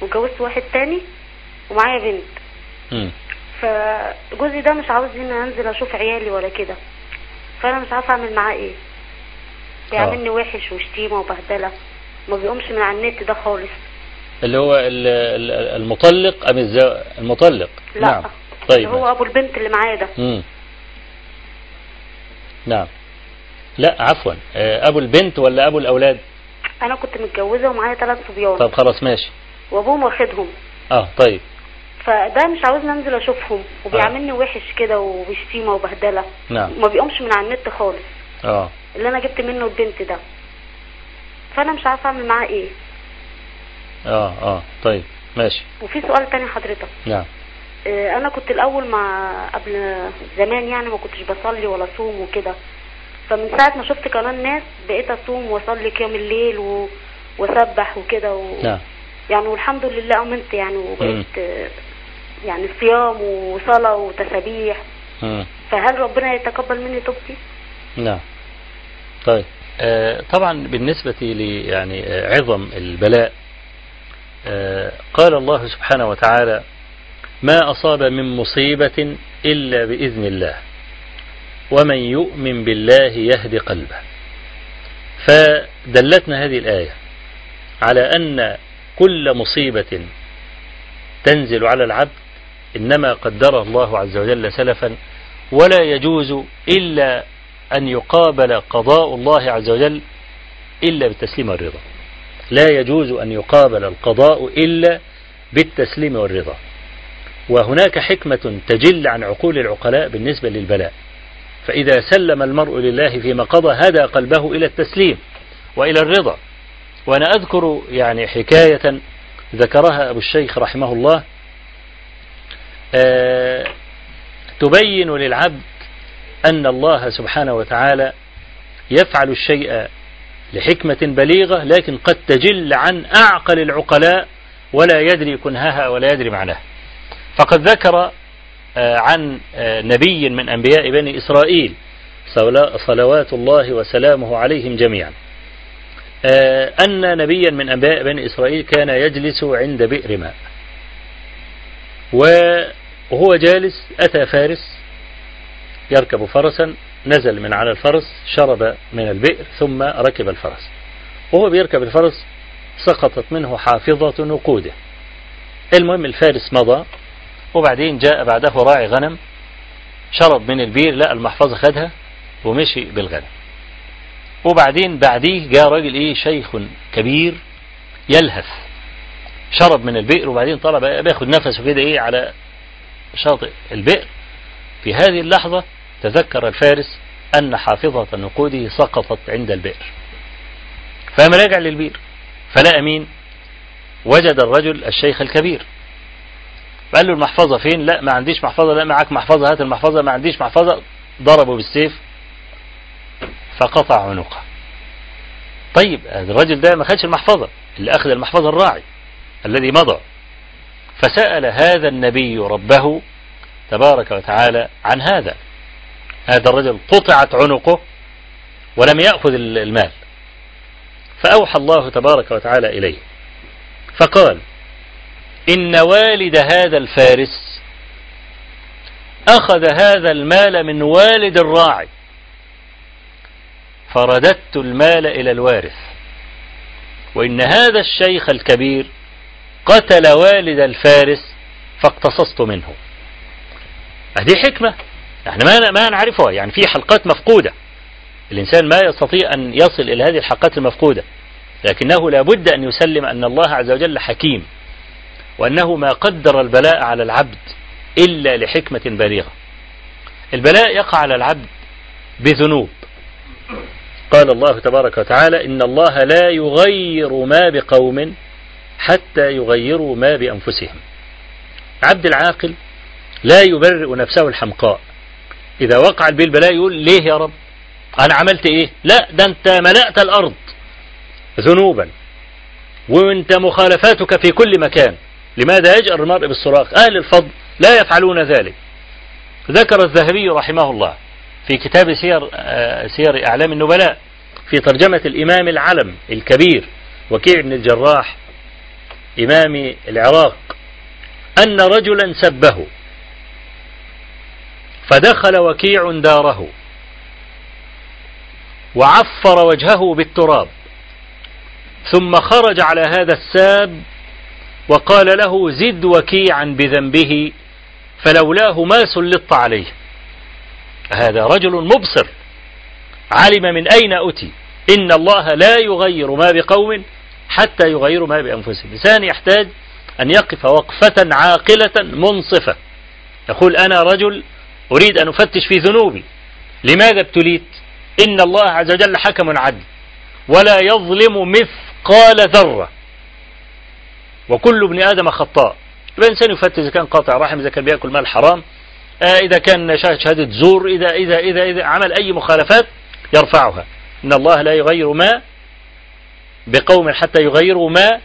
واتجوزت واحد تاني ومعايا بنت. مم. فجوزي ده مش عاوز ان أنزل أشوف عيالي ولا كده. فأنا مش عارفة أعمل معاه إيه. بيعاملني وحش وشتيمة وبهدلة. ما بيقومش من على النت ده خالص. اللي هو ال- ال- المطلق أم الزو... المطلق؟ لا. نعم. طيب. هو أبو البنت اللي معايا ده. مم. نعم. لا عفوا. آه، أبو البنت ولا أبو الأولاد؟ أنا كنت متجوزة ومعايا ثلاث صبيان. طب خلاص ماشي. وأبوهم واخدهم. آه طيب. فده مش عاوزني أنزل أشوفهم. وبيعاملني وحش كده وبشتيمة وبهدلة. نعم. ما بيقومش من على النت خالص. آه. اللي أنا جبت منه البنت ده. فأنا مش عارفة أعمل معاه إيه. آه آه طيب ماشي. وفي سؤال تاني حضرتك. نعم. آه، أنا كنت الأول مع قبل زمان يعني ما كنتش بصلي ولا اصوم وكده. فمن ساعة ما شفت قناة الناس بقيت أصوم وأصلي قيام الليل و... وأسبح وكده و... نعم. يعني والحمد لله أمنت يعني وبقيت آه، يعني صيام وصلاة وتسابيح مم. فهل ربنا يتقبل مني توبتي؟ نعم. طيب. آه طبعا بالنسبة لي يعني آه عظم البلاء قال الله سبحانه وتعالى ما أصاب من مصيبة إلا بإذن الله ومن يؤمن بالله يهد قلبه. فدلتنا هذه الآية على أن كل مصيبة تنزل على العبد إنما قدرها الله عز وجل سلفا ولا يجوز إلا أن يقابل قضاء الله عز وجل إلا بالتسليم والرضا. لا يجوز أن يقابل القضاء إلا بالتسليم والرضا. وهناك حكمة تجل عن عقول العقلاء بالنسبة للبلاء. فإذا سلم المرء لله فيما قضى هدى قلبه إلى التسليم وإلى الرضا. وأنا أذكر يعني حكاية ذكرها أبو الشيخ رحمه الله آه تبين للعبد أن الله سبحانه وتعالى يفعل الشيء لحكمة بليغة لكن قد تجل عن أعقل العقلاء ولا يدري كنهها ولا يدري معناها. فقد ذكر عن نبي من أنبياء بني إسرائيل صلوات الله وسلامه عليهم جميعا. أن نبيا من أنبياء بني إسرائيل كان يجلس عند بئر ماء. وهو جالس أتى فارس يركب فرسا نزل من على الفرس شرب من البئر ثم ركب الفرس. وهو بيركب الفرس سقطت منه حافظة نقوده. المهم الفارس مضى وبعدين جاء بعده راعي غنم شرب من البير لقى المحفظة خدها ومشي بالغنم. وبعدين بعديه جاء راجل إيه شيخ كبير يلهث. شرب من البئر وبعدين طلع بياخد نفسه كده إيه على شاطئ البئر. في هذه اللحظة تذكر الفارس أن حافظة نقوده سقطت عند البئر. فقام راجع للبئر فلقى مين؟ وجد الرجل الشيخ الكبير. فقال له المحفظة فين؟ لا ما عنديش محفظة لا معاك محفظة هات المحفظة ما عنديش محفظة. ضربه بالسيف فقطع عنقه. طيب الرجل ده ما خدش المحفظة اللي أخذ المحفظة الراعي الذي مضى. فسأل هذا النبي ربه تبارك وتعالى عن هذا. هذا الرجل قطعت عنقه ولم يأخذ المال. فأوحى الله تبارك وتعالى إليه. فقال إن والد هذا الفارس أخذ هذا المال من والد الراعي. فرددت المال إلى الوارث. وإن هذا الشيخ الكبير قتل والد الفارس فاقتصصت منه. هذه حكمة. إحنا ما ما نعرفها يعني في حلقات مفقودة. الإنسان ما يستطيع أن يصل إلى هذه الحلقات المفقودة. لكنه لا بد أن يسلم أن الله عز وجل حكيم وأنه ما قدر البلاء على العبد إلا لحكمة بالغة البلاء يقع على العبد بذنوب. قال الله تبارك وتعالى إن الله لا يغير ما بقوم حتى يغيروا ما بأنفسهم. عبد العاقل لا يبرئ نفسه الحمقاء. إذا وقع به البلاء يقول ليه يا رب؟ أنا عملت إيه؟ لا ده أنت ملأت الأرض ذنوبا. وأنت مخالفاتك في كل مكان. لماذا يجأر المرء بالصراخ؟ أهل الفضل لا يفعلون ذلك. ذكر الذهبي رحمه الله في كتاب سير, سير أعلام النبلاء في ترجمة الإمام العلم الكبير وكيع بن الجراح إمام العراق أن رجلا سبه فدخل وكيع داره. وعفر وجهه بالتراب. ثم خرج على هذا الساب وقال له زد وكيعا بذنبه فلولاه ما سلطت عليه. هذا رجل مبصر. علم من أين أتي؟ إن الله لا يغير ما بقوم حتى يغيروا ما بأنفسهم. الإنسان يحتاج أن يقف وقفة عاقلة منصفة. يقول أنا رجل أريد أن أفتش في ذنوبي. لماذا ابتليت؟ إن الله عز وجل حكم عدل. ولا يظلم مثقال ذرة. وكل ابن آدم خطاء. الإنسان يفتش إذا كان قاطع رحم إذا كان بيأكل مال حرام آه إذا كان شهادة زور إذا, إذا, إذا, إذا عمل أي مخالفات يرفعها. إن الله لا يغير ما بقوم حتى يغيروا ما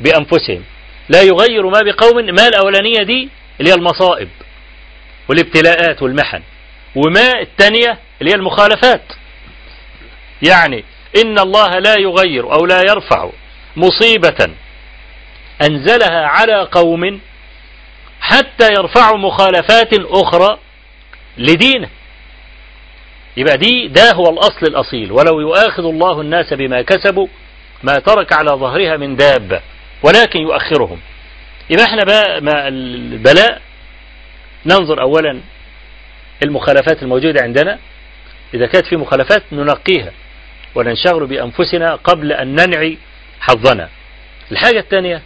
بأنفسهم. لا يغير ما بقوم ما الأولانية دي؟ اللي هي المصائب. والابتلاءات والمحن. وما الثانية؟ اللي هي المخالفات. يعني إن الله لا يغير أو لا يرفع مصيبة أنزلها على قوم حتى يرفعوا مخالفات أخرى لدينه. يبقى دي ده هو الأصل الأصيل. ولو يؤاخذ الله الناس بما كسبوا ما ترك على ظهرها من دابة ولكن يؤخرهم. يبقى إحنا بقى ما البلاء ننظر أولا المخالفات الموجودة عندنا. إذا كانت في مخالفات ننقيها وننشغل بأنفسنا قبل أن ننعي حظنا. الحاجة الثانية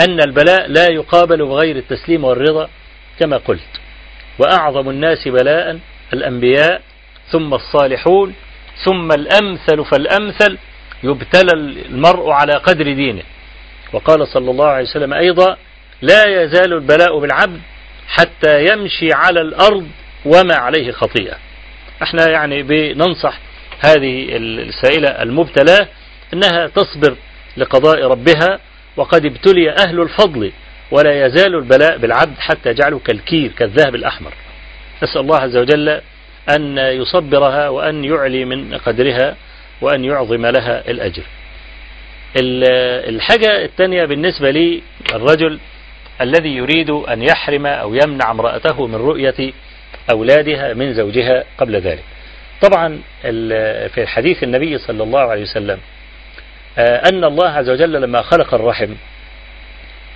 أن البلاء لا يقابل بغير التسليم والرضا كما قلت. وأعظم الناس بلاء الأنبياء ثم الصالحون ثم الأمثل فالأمثل يبتلى المرء على قدر دينه. وقال صلى الله عليه وسلم أيضا لا يزال البلاء بالعبد حتى يمشي على الأرض وما عليه خطيئة. إحنا يعني بننصح هذه السائلة المبتلاة إنها تصبر لقضاء ربها وقد ابتلي أهل الفضل ولا يزال البلاء بالعبد حتى يجعله كالكير كالذهب الأحمر. نسأل الله عز وجل أن يصبرها وأن يعلي من قدرها وأن يعظم لها الأجر. الحاجة الثانية بالنسبة لي الرجل الذي يريد أن يحرم أو يمنع امرأته من رؤية أولادها من زوجها قبل ذلك. طبعا في حديث النبي صلى الله عليه وسلم أن الله عز وجل لما خلق الرحم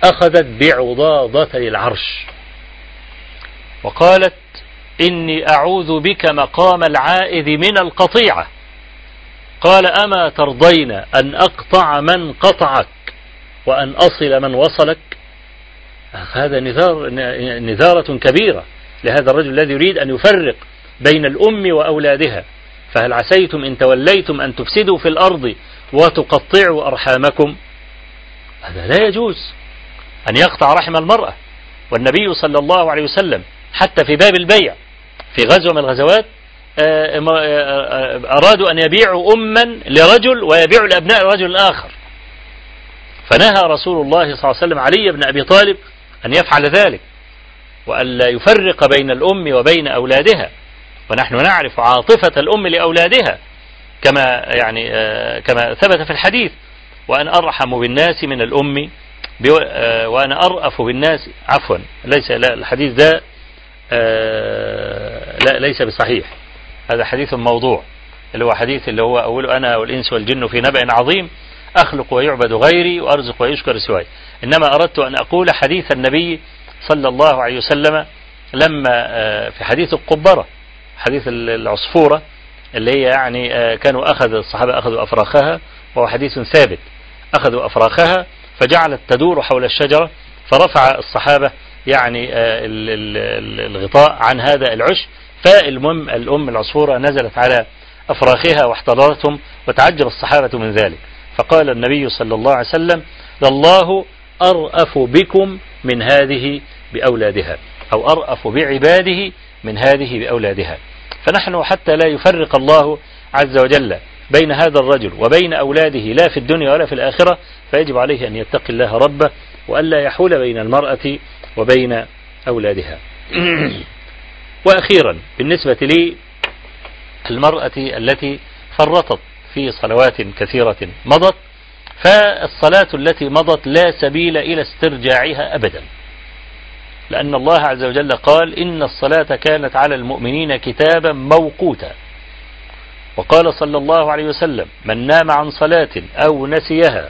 أخذت بعضاضتي العرش وقالت إني أعوذ بك مقام العائذ من القطيعة. قال أما ترضين أن أقطع من قطعك وأن أصل من وصلك؟ هذا نذار نذارة كبيرة لهذا الرجل الذي يريد أن يفرق بين الأم وأولادها. فهل عسيتم إن توليتم أن تفسدوا في الأرض وتقطعوا أرحامكم؟ هذا لا يجوز أن يقطع رحم المرأة. والنبي صلى الله عليه وسلم حتى في باب البيع في غزوة من الغزوات آه، آه، آه، أرادوا أن يبيعوا أما لرجل ويبيعوا لأبناء رجل آخر. فنهى رسول الله صلى الله عليه وسلم علي بن أبي طالب أن يفعل ذلك وألا يفرق بين الأم وبين أولادها. ونحن نعرف عاطفة الأم لأولادها كما يعني كما ثبت في الحديث وأن أرحم بالناس من الأم وأنا أرأف بالناس عفوا ليس لا الحديث ده لا ليس بصحيح. هذا حديث موضوع اللي هو حديث اللي هو أوله أنا والإنس والجن في نبأ عظيم. أخلق ويعبد غيري وأرزق ويشكر سواي. إنما أردت أن أقول حديث النبي صلى الله عليه وسلم لما في حديث القبرة حديث العصفورة اللي هي يعني كانوا أخذ الصحابة أخذوا أفراخها وهو حديث ثابت. أخذوا أفراخها فجعلت تدور حول الشجرة فرفع الصحابة يعني الغطاء عن هذا العش. فالمهم الأم العصفورة نزلت على أفراخها واحتضرتهم وتعجب الصحابة من ذلك. فقال النبي صلى الله عليه وسلم لله أرأف بكم من هذه بأولادها أو أرأف بعباده من هذه بأولادها. فنحن حتى لا يفرق الله عز وجل بين هذا الرجل وبين أولاده لا في الدنيا ولا في الآخرة فيجب عليه أن يتقي الله ربه وألا يحول بين المرأة وبين أولادها. وأخيرا بالنسبة لي المرأة التي فرطت في صلوات كثيرة مضت فالصلاة التي مضت لا سبيل إلى استرجاعها أبدا. لأن الله عز وجل قال إن الصلاة كانت على المؤمنين كتابا موقوتا. وقال صلى الله عليه وسلم من نام عن صلاة أو نسيها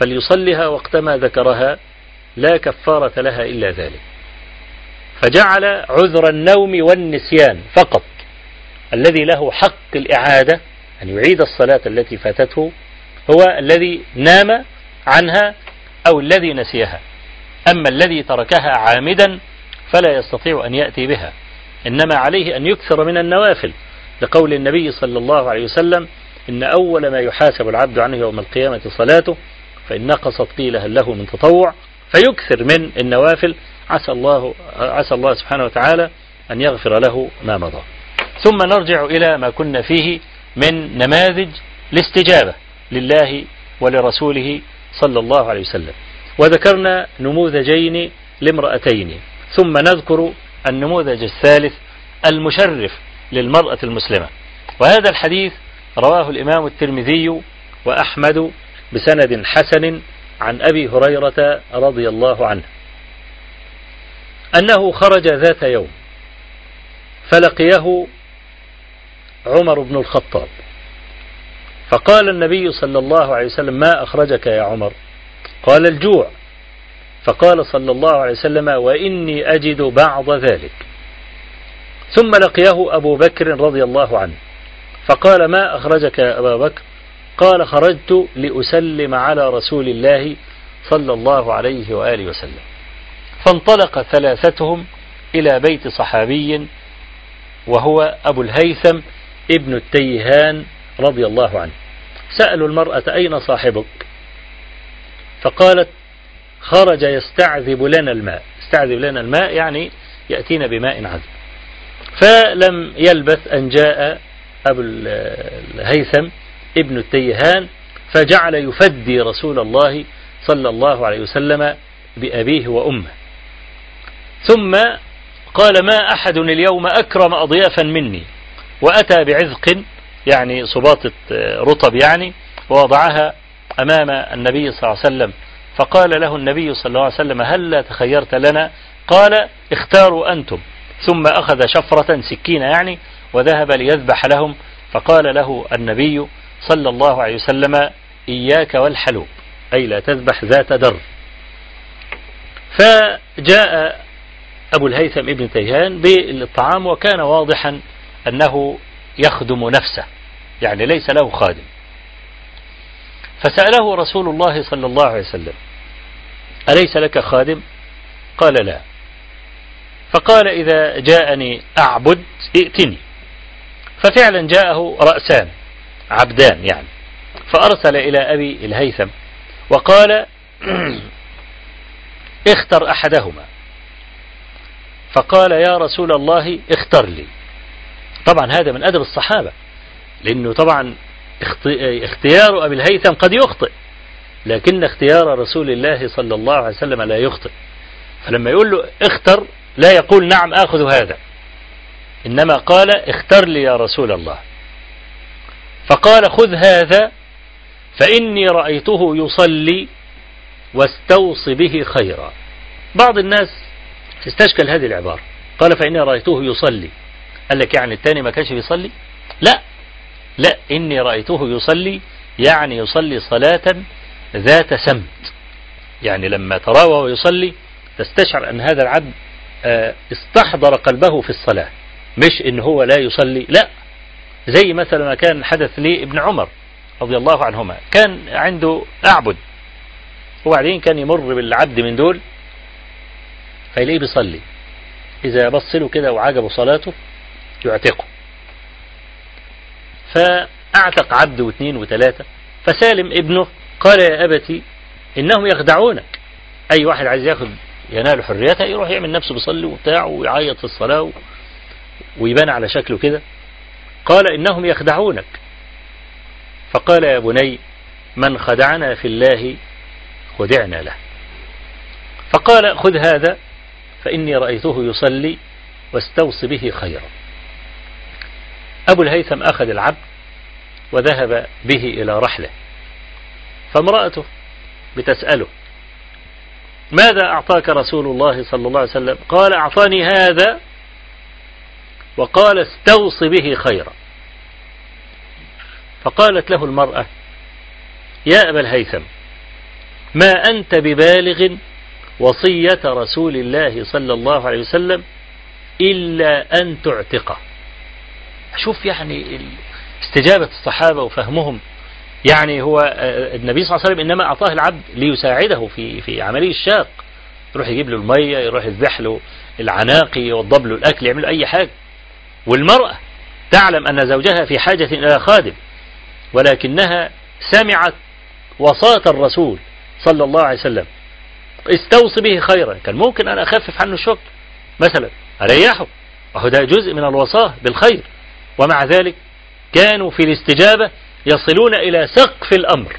فليصلها وقتما ذكرها لا كفارة لها إلا ذلك. فجعل عذر النوم والنسيان فقط الذي له حق الإعادة أن يعيد الصلاة التي فاتته هو الذي نام عنها أو الذي نسيها. أما الذي تركها عامدا فلا يستطيع أن يأتي بها. إنما عليه أن يكثر من النوافل. لقول النبي صلى الله عليه وسلم إن أول ما يحاسب العبد عنه يوم القيامة صلاته فإن نقصت قيل هل له من تطوع فيكثر من النوافل. عسى الله عسى الله سبحانه وتعالى أن يغفر له ما مضى. ثم نرجع إلى ما كنا فيه من نماذج الاستجابة لله ولرسوله صلى الله عليه وسلم. وذكرنا نموذجين لامرأتين. ثم نذكر النموذج الثالث المشرف للمرأة المسلمة. وهذا الحديث رواه الإمام الترمذي وأحمد بسند حسن عن أبي هريرة رضي الله عنه. أنه خرج ذات يوم فلقيه عمر بن الخطاب. فقال النبي صلى الله عليه وسلم ما أخرجك يا عمر؟ قال الجوع. فقال صلى الله عليه وسلم وإني أجد بعض ذلك. ثم لقيه أبو بكر رضي الله عنه. فقال ما أخرجك يا أبا بكر؟ قال خرجت لأسلم على رسول الله صلى الله عليه وآله وسلم. فانطلق ثلاثتهم إلى بيت صحابي وهو أبو الهيثم ابن التيهان رضي الله عنه. سألوا المرأة أين صاحبك؟ فقالت خرج يستعذب لنا الماء. استعذب لنا الماء يعني يأتينا بماء عذب. فلم يلبث أن جاء أبو الهيثم ابن التيهان فجعل يفدي رسول الله صلى الله عليه وسلم بأبيه وأمه. ثم قال ما أحد اليوم أكرم أضيافا مني. وأتى بعذق يعني صباطة رطب يعني ووضعها أمام النبي صلى الله عليه وسلم. فقال له النبي صلى الله عليه وسلم هل لا تخيرت لنا؟ قال اختاروا أنتم. ثم أخذ شفرة سكينة يعني وذهب ليذبح لهم. فقال له النبي صلى الله عليه وسلم إياك والحلوب أي لا تذبح ذات در. فجاء أبو الهيثم ابن تيهان بالطعام وكان واضحا أنه يخدم نفسه يعني ليس له خادم. فسأله رسول الله صلى الله عليه وسلم أليس لك خادم؟ قال لا. فقال إذا جاءني أعبد ائتني. ففعلا جاءه رأسان عبدان يعني. فأرسل إلى أبي الهيثم وقال اختر أحدهما. فقال يا رسول الله اختر لي. طبعا هذا من أدب الصحابة لأنه طبعا اختيار أبي الهيثم قد يخطئ لكن اختيار رسول الله صلى الله عليه وسلم لا يخطئ. فلما يقول له اختر لا يقول نعم آخذ هذا إنما قال اختر لي يا رسول الله. فقال خذ هذا فإني رأيته يصلي واستوص به خيرا. بعض الناس تستشكل هذه العبارة قال فإني رأيته يصلي. قال لك يعني الثاني ما كانش بيصلي؟ لا. لا إني رأيته يصلي يعني يصلي صلاة ذات سمت. يعني لما تراه وهو يصلي تستشعر أن هذا العبد استحضر قلبه في الصلاة. مش إن هو لا يصلي لا. زي مثلا ما كان حدث لي ابن عمر رضي الله عنهما كان عنده أعبد. وبعدين كان يمر بالعبد من دول فيلاقيه بيصلي. إذا بص له كده وعجبه صلاته يعتقه. فأعتق عبد واثنين وثلاثة فسالم ابنه قال يا أبتي إنهم يخدعونك. أي واحد عايز ياخد ينال حريته يروح يعمل نفسه بيصلي وبتاع ويعيط في الصلاة ويبان على شكله كده. قال إنهم يخدعونك. فقال يا بني من خدعنا في الله خدعنا له. فقال خذ هذا فإني رأيته يصلي واستوص به خيرا. أبو الهيثم أخذ العبد وذهب به إلى رحله فامرأته بتسأله ماذا أعطاك رسول الله صلى الله عليه وسلم؟ قال أعطاني هذا وقال استوص به خيرا. فقالت له المرأة يا أبا الهيثم ما أنت ببالغ وصية رسول الله صلى الله عليه وسلم إلا أن تعتقه. شوف يعني استجابة الصحابة وفهمهم. يعني هو النبي صلى الله عليه وسلم إنما أعطاه العبد ليساعده في في عملية الشاق. يروح يجيب له المية يروح يذبح له العناقي يوضب له الأكل يعمل أي حاجة. والمرأة تعلم أن زوجها في حاجة إلى خادم ولكنها سمعت وصاة الرسول صلى الله عليه وسلم. استوصي به خيرا. كان ممكن أن أخفف عنه الشغل مثلا أريحه. وهو ده جزء من الوصاة بالخير. ومع ذلك كانوا في الاستجابة يصلون إلى سقف الأمر.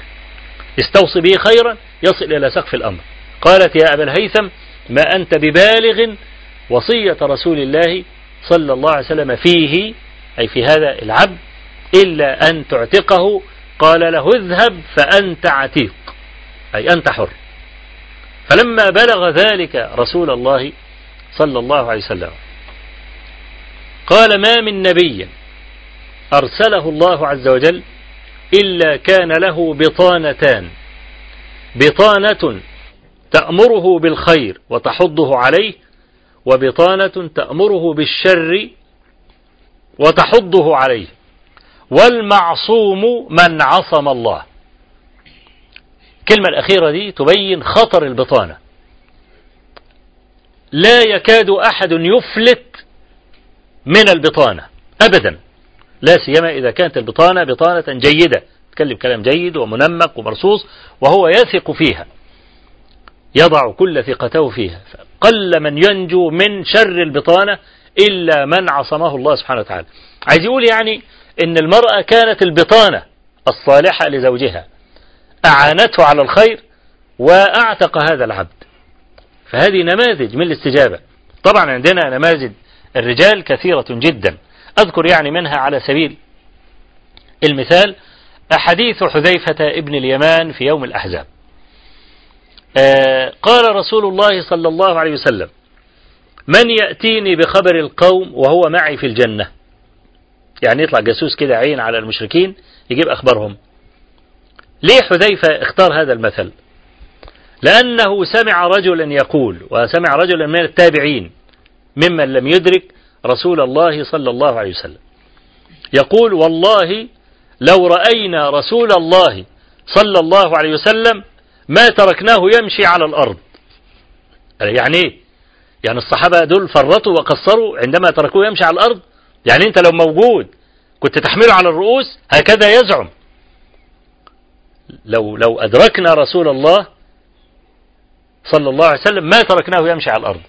استوصي به خيرا يصل إلى سقف الأمر. قالت يا أبا الهيثم ما أنت ببالغ وصية رسول الله صلى الله عليه وسلم فيه أي في هذا العبد إلا أن تعتقه؟ قال له اذهب فأنت عتيق. أي أنت حر. فلما بلغ ذلك رسول الله صلى الله عليه وسلم قال ما من نبي أرسله الله عز وجل إلا كان له بطانتان. بطانة تأمره بالخير وتحضه عليه وبطانة تأمره بالشر وتحضه عليه. والمعصوم من عصم الله. الكلمة الأخيرة دي تبين خطر البطانة. لا يكاد أحد يفلت من البطانة أبدا. لا سيما إذا كانت البطانة بطانة جيدة. تكلم كلام جيد ومنمق ومرصوص وهو يثق فيها. يضع كل ثقته فيها. قل من ينجو من شر البطانة إلا من عصمه الله سبحانه وتعالى. عايز يقول يعني إن المرأة كانت البطانة الصالحة لزوجها أعانته على الخير وأعتق هذا العبد. فهذه نماذج من الاستجابة. طبعا عندنا نماذج الرجال كثيرة جدا. أذكر يعني منها على سبيل المثال أحاديث حذيفة ابن اليمان في يوم الأحزاب. آه قال رسول الله صلى الله عليه وسلم من يأتيني بخبر القوم وهو معي في الجنة؟ يعني يطلع جاسوس كده عين على المشركين يجيب أخبارهم. ليه حذيفة اختار هذا المثل؟ لأنه سمع رجلا يقول وسمع رجلا من التابعين ممن لم يدرك رسول الله صلى الله عليه وسلم. يقول والله لو رأينا رسول الله صلى الله عليه وسلم ما تركناه يمشي على الأرض. يعني إيه يعني الصحابة دول فرطوا وقصروا عندما تركوه يمشي على الأرض. يعني أنت لو موجود كنت تحمله على الرؤوس هكذا يزعم. لو لو أدركنا رسول الله صلى الله عليه وسلم ما تركناه يمشي على الأرض.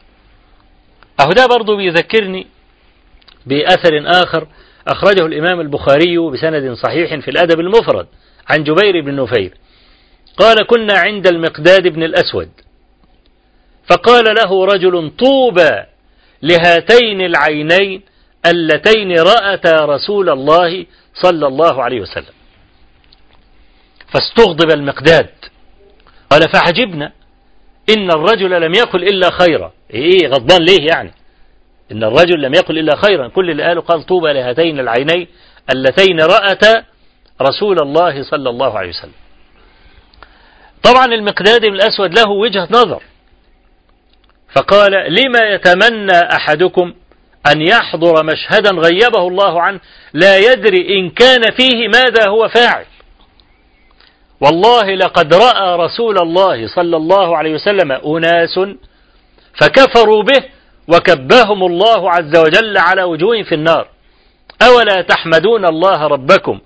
أهو ده برضه بيذكرني بأثر آخر أخرجه الإمام البخاري بسند صحيح في الأدب المفرد عن جبير بن نفير. قال كنا عند المقداد بن الأسود. فقال له رجل طوبى لهاتين العينين اللتين رأتا رسول الله صلى الله عليه وسلم. فاستغضب المقداد. قال فعجبنا إن الرجل لم يقل إلا خيرا. إيه غضبان ليه يعني؟ إن الرجل لم يقل إلا خيرا. كل اللي قاله قال طوبى لهاتين العينين اللتين رأتا رسول الله صلى الله عليه وسلم. طبعا المقداد بن الأسود له وجهة نظر. فقال لما يتمنى أحدكم أن يحضر مشهدا غيبه الله عنه لا يدري إن كان فيه ماذا هو فاعل. والله لقد رأى رسول الله صلى الله عليه وسلم أناس فكفروا به وكباهم الله عز وجل على وجوه في النار. أولا تحمدون الله ربكم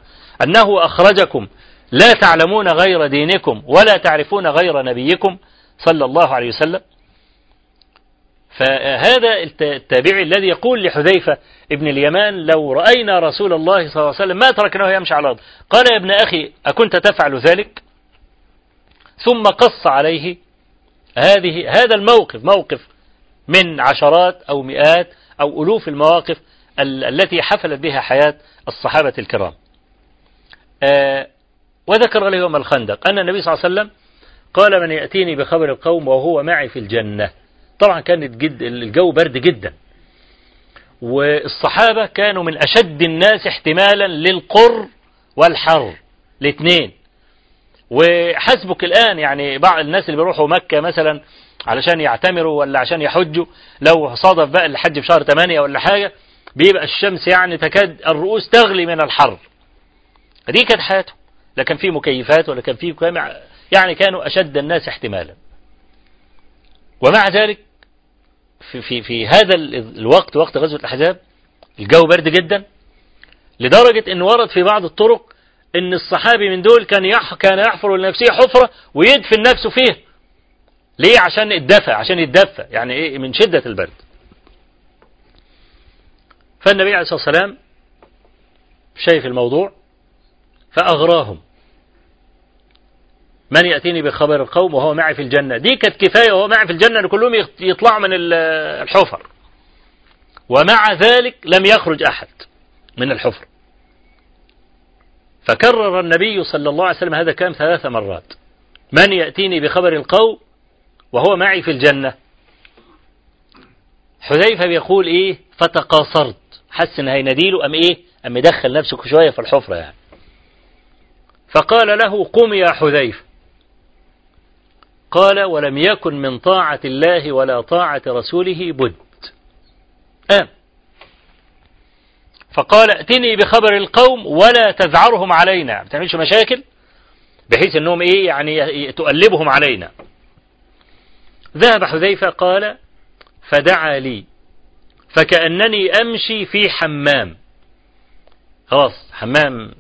أنه أخرجكم لا تعلمون غير دينكم ولا تعرفون غير نبيكم صلى الله عليه وسلم. فهذا التابعي الذي يقول لحذيفة ابن اليمان لو رأينا رسول الله صلى الله عليه وسلم ما تركناه يمشي على الأرض. قال يا ابن أخي أكنت تفعل ذلك؟ ثم قص عليه هذه هذا الموقف موقف من عشرات أو مئات أو ألوف المواقف التي حفلت بها حياة الصحابة الكرام. آه وذكر يوم الخندق أن النبي صلى الله عليه وسلم قال من يأتيني بخبر القوم وهو معي في الجنة. طبعا كانت جد الجو برد جدا. والصحابة كانوا من أشد الناس احتمالا للقر والحر الاثنين. وحسبك الآن يعني بعض الناس اللي بيروحوا مكة مثلا علشان يعتمروا ولا عشان يحجوا. لو صادف بقى الحج في شهر 8 ولا حاجة بيبقى الشمس يعني تكاد الرؤوس تغلي من الحر. دي كانت حياته. لا كان في مكيفات ولا كان في يعني كانوا أشد الناس احتمالا. ومع ذلك في, في, في هذا الوقت وقت غزوة الأحزاب الجو برد جدا لدرجة أن ورد في بعض الطرق أن الصحابي من دول كان يح كان يحفر لنفسه حفرة ويدفن نفسه فيها. ليه؟ عشان الدفع عشان يتدفى يعني إيه؟ من شدة البرد. فالنبي عليه الصلاة والسلام شايف الموضوع فأغراهم. من يأتيني بخبر القوم وهو معي في الجنة؟ دي كانت كفاية وهو معي في الجنة أن كلهم يطلعوا من الحفر. ومع ذلك لم يخرج أحد من الحفر. فكرر النبي صلى الله عليه وسلم هذا كلام ثلاث مرات. من يأتيني بخبر القوم وهو معي في الجنة. حذيفة بيقول إيه؟ فتقاصرت. حس إن هيناديله أم إيه؟ أم يدخل نفسه شوية في الحفرة يعني. فقال له قم يا حذيفة. قال ولم يكن من طاعة الله ولا طاعة رسوله بد. آم. فقال ائتني بخبر القوم ولا تذعرهم علينا. ما تعملش مشاكل؟ بحيث إنهم إيه يعني تؤلبهم علينا. ذهب حذيفة قال فدعا لي. فكأنني أمشي في حمام. خلاص حمام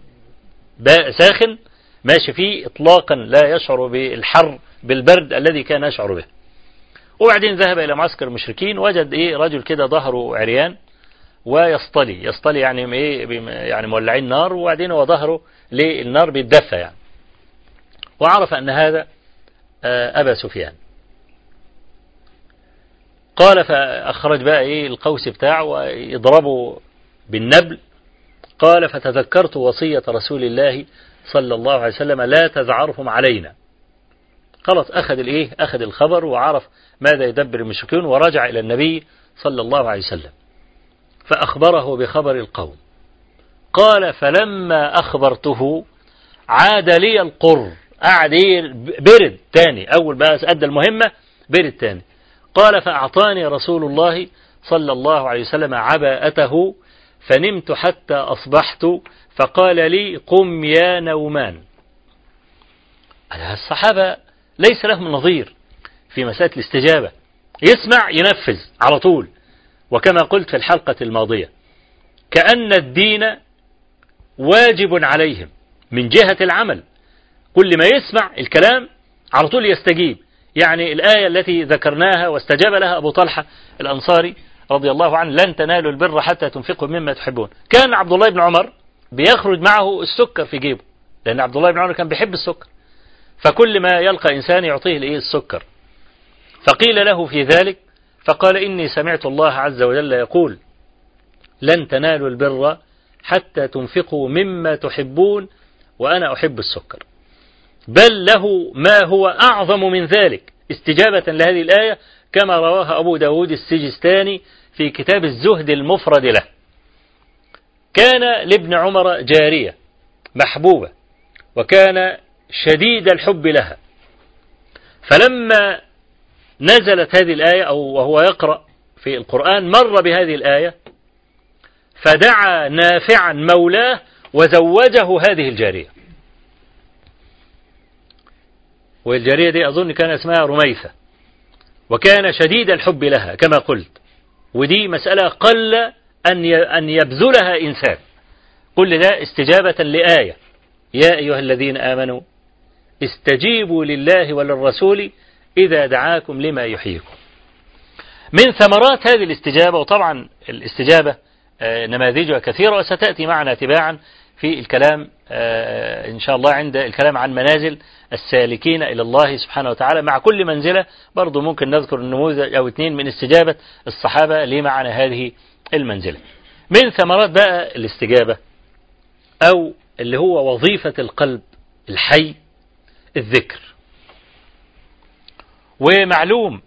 ساخن ماشي فيه إطلاقا لا يشعر بالحر بالبرد الذي كان يشعر به. وبعدين ذهب إلى معسكر المشركين وجد إيه رجل كده ظهره عريان ويصطلي. يصطلي يعني إيه يعني مولعين نار وبعدين هو ظهره للنار بيتدفى يعني. وعرف أن هذا أبا سفيان. قال فأخرج بقى إيه القوس بتاعه ويضربه بالنبل. قال فتذكرت وصية رسول الله صلى الله عليه وسلم لا تذعرهم علينا. خلاص أخذ الإيه؟ أخذ الخبر وعرف ماذا يدبر المشركون ورجع إلى النبي صلى الله عليه وسلم. فأخبره بخبر القوم. قال فلما أخبرته عاد لي القر. قعد إيه؟ برد تاني. أول بقى أدى المهمة برد تاني. قال فأعطاني رسول الله صلى الله عليه وسلم عباءته فنمت حتى أصبحت فقال لي قم يا نومان. الصحابة ليس لهم نظير في مسألة الاستجابة. يسمع ينفذ على طول. وكما قلت في الحلقة الماضية كأن الدين واجب عليهم من جهة العمل. كل ما يسمع الكلام على طول يستجيب. يعني الآية التي ذكرناها واستجاب لها أبو طلحة الأنصاري رضي الله عنه لن تنالوا البر حتى تنفقوا مما تحبون. كان عبد الله بن عمر بيخرج معه السكر في جيبه لأن عبد الله بن عمر كان بيحب السكر. فكل ما يلقى إنسان يعطيه الإيه السكر. فقيل له في ذلك فقال إني سمعت الله عز وجل يقول لن تنالوا البر حتى تنفقوا مما تحبون وأنا أحب السكر. بل له ما هو أعظم من ذلك. استجابة لهذه الآية كما رواها أبو داود السجستاني في كتاب الزهد المفرد له. كان لابن عمر جارية محبوبة وكان شديد الحب لها. فلما نزلت هذه الآية أو وهو يقرأ في القرآن مر بهذه الآية فدعا نافعا مولاه وزوجه هذه الجارية. والجارية دي أظن كان اسمها رميثة. وكان شديد الحب لها كما قلت. ودي مسألة قل أن أن يبذلها إنسان. كل ده استجابة لآية. يا أيها الذين آمنوا استجيبوا لله وللرسول إذا دعاكم لما يحييكم. من ثمرات هذه الاستجابة وطبعا الاستجابة نماذجها كثيرة وستأتي معنا تباعا في الكلام إن شاء الله عند الكلام عن منازل السالكين إلى الله سبحانه وتعالى مع كل منزلة. برضو ممكن نذكر النموذج أو اثنين من استجابة الصحابة لمعنى هذه المنزلة. من ثمرات بقى الاستجابة أو اللي هو وظيفة القلب الحي الذكر. ومعلوم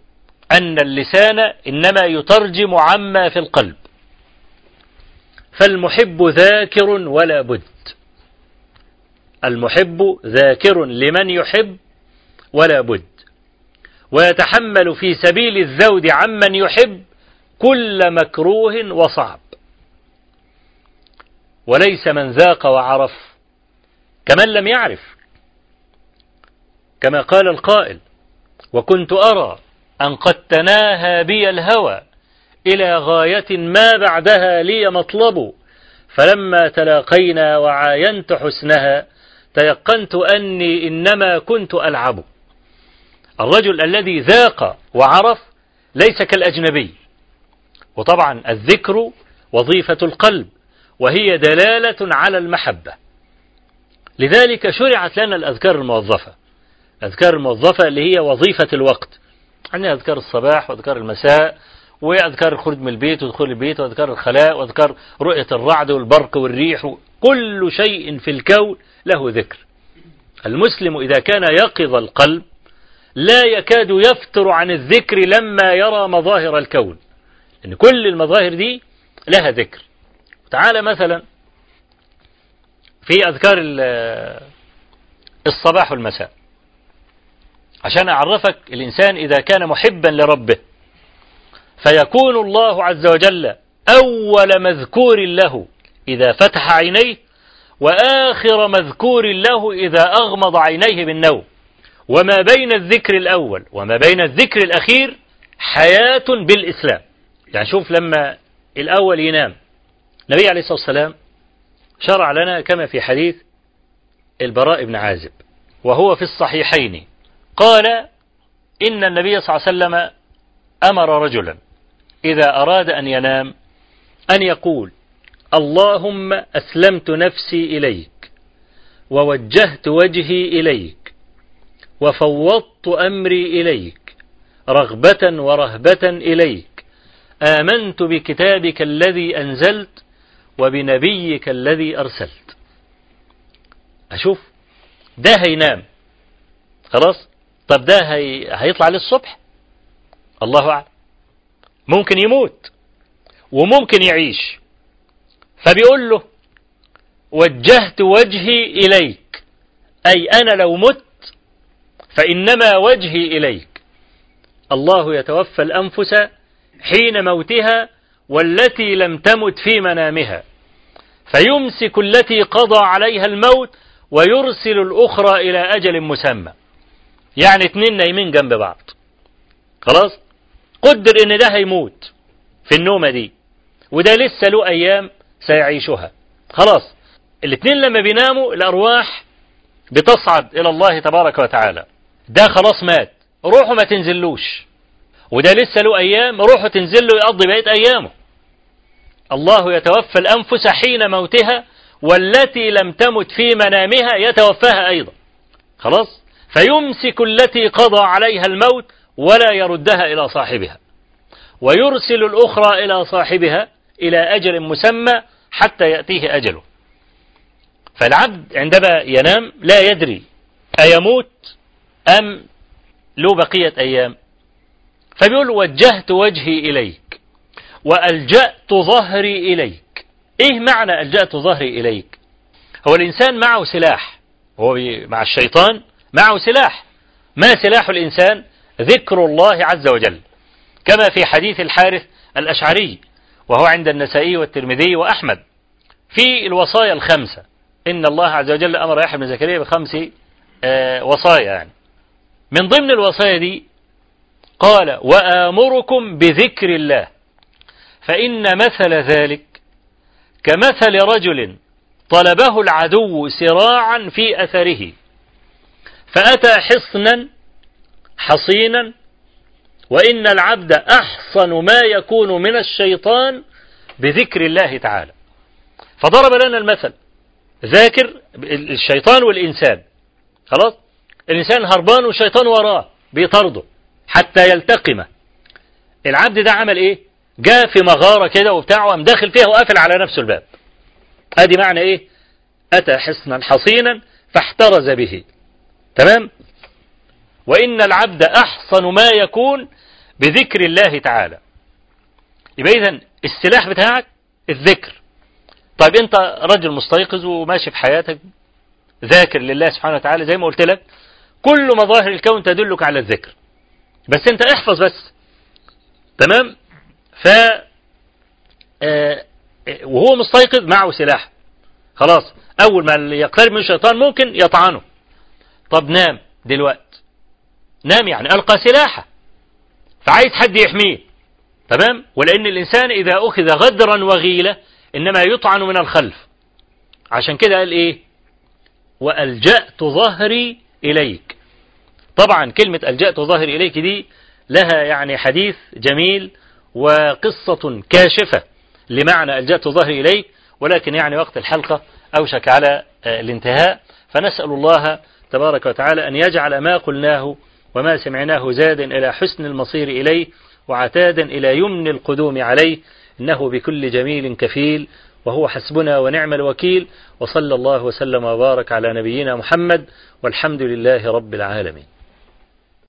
أن اللسان إنما يترجم عما في القلب. فالمحب ذاكر ولا بد. المحب ذاكر لمن يحب ولا بد. ويتحمل في سبيل الذود عمن يحب كل مكروه وصعب. وليس من ذاق وعرف كمن لم يعرف. كما قال القائل وكنت أرى أن قد تناهى بي الهوى إلى غاية ما بعدها لي مطلب. فلما تلاقينا وعاينت حسنها تيقنت أني إنما كنت ألعب. الرجل الذي ذاق وعرف ليس كالأجنبي. وطبعا الذكر وظيفة القلب وهي دلالة على المحبة. لذلك شرعت لنا الأذكار الموظفة. الأذكار الموظفة اللي هي وظيفة الوقت. عندنا أذكار الصباح وأذكار المساء وأذكار الخروج من البيت ودخول البيت وأذكار الخلاء وأذكار رؤية الرعد والبرق والريح كل شيء في الكون له ذكر. المسلم إذا كان يقظ القلب لا يكاد يفتر عن الذكر لما يرى مظاهر الكون لأن كل المظاهر دي لها ذكر. تعالى مثلا في أذكار الصباح والمساء. عشان أعرفك الإنسان إذا كان محبا لربه فيكون الله عز وجل أول مذكور له إذا فتح عينيه وآخر مذكور له إذا أغمض عينيه بالنوم. وما بين الذكر الأول وما بين الذكر الأخير حياة بالإسلام. يعني شوف لما الأول ينام. النبي عليه الصلاة والسلام شرع لنا كما في حديث البراء بن عازب وهو في الصحيحين قال إن النبي صلى الله عليه وسلم أمر رجلا إذا أراد أن ينام أن يقول اللهم أسلمت نفسي إليك ووجهت وجهي إليك وفوضت أمري إليك رغبة ورهبة إليك آمنت بكتابك الذي أنزلت وبنبيك الذي أرسلت. أشوف ده هينام. خلاص؟ طب ده هي... هيطلع للصبح؟ الله أعلم. ممكن يموت وممكن يعيش. فبيقول له وجهت وجهي إليك. أي أنا لو مت فإنما وجهي إليك. الله يتوفى الأنفس حين موتها والتي لم تمت في منامها. فيمسك التي قضى عليها الموت ويرسل الأخرى إلى أجل مسمى. يعني اتنين نايمين جنب بعض. خلاص؟ قدر إن ده هيموت في النومة دي وده لسه له أيام سيعيشها. خلاص الاتنين لما بيناموا الأرواح بتصعد إلى الله تبارك وتعالى. ده خلاص مات روحوا ما تنزلوش. وده لسه له أيام روحوا تنزل له يقضي بقية أيامه. الله يتوفى الأنفس حين موتها والتي لم تمت في منامها يتوفاها أيضا. خلاص؟ فيمسك التي قضى عليها الموت ولا يردها إلى صاحبها. ويرسل الأخرى إلى صاحبها إلى أجل مسمى حتى يأتيه أجله. فالعبد عندما ينام لا يدري أيموت أم له بقية أيام. فبيقول وجهت وجهي إليك وألجأت ظهري إليك. إيه معنى ألجأت ظهري إليك؟ هو الإنسان معه سلاح. هو مع الشيطان معه سلاح. ما سلاح الإنسان؟ ذكر الله عز وجل كما في حديث الحارث الأشعري وهو عند النسائي والترمذي وأحمد. في الوصايا الخمسة إن الله عز وجل أمر يحيى بن زكريا بخمس آه وصايا يعني. من ضمن الوصايا دي قال وآمركم بذكر الله فإن مثل ذلك كمثل رجل طلبه العدو سراعا في أثره فأتى حصنا حصينا وإن العبد أحصن ما يكون من الشيطان بذكر الله تعالى. فضرب لنا المثل ذاكر الشيطان والإنسان خلاص؟ الإنسان هربان والشيطان وراه بيطرده حتى يلتقمه. العبد ده عمل إيه؟ جاء في مغارة كده وبتاع وقام داخل فيها وقافل على نفسه الباب. أدي معنى إيه؟ أتى حصنا حصينا فاحترز به. تمام؟ وإن العبد أحصن ما يكون بذكر الله تعالى. يبقى اذا السلاح بتاعك الذكر. طيب أنت رجل مستيقظ وماشي في حياتك ذاكر لله سبحانه وتعالى زي ما قلت لك كل مظاهر الكون تدلك على الذكر. بس أنت احفظ بس. تمام؟ ف آه وهو مستيقظ معه سلاح. خلاص. أول ما يقترب من الشيطان ممكن يطعنه. طب نام دلوقت نام يعني ألقى سلاحه. فعايز حد يحميه. تمام؟ ولأن الإنسان إذا أخذ غدرا وغيلة إنما يطعن من الخلف. عشان كده قال إيه؟ وألجأت ظهري إليك. طبعا كلمة ألجأت ظهري إليك دي لها يعني حديث جميل وقصة كاشفة لمعنى ألجأت ظهري إليك. ولكن يعني وقت الحلقة أوشك على الانتهاء. فنسأل الله تبارك وتعالى أن يجعل ما قلناه وما سمعناه زادا إلى حسن المصير إليه وعتادا إلى يمن القدوم عليه إنه بكل جميل كفيل وهو حسبنا ونعم الوكيل وصلى الله وسلم وبارك على نبينا محمد والحمد لله رب العالمين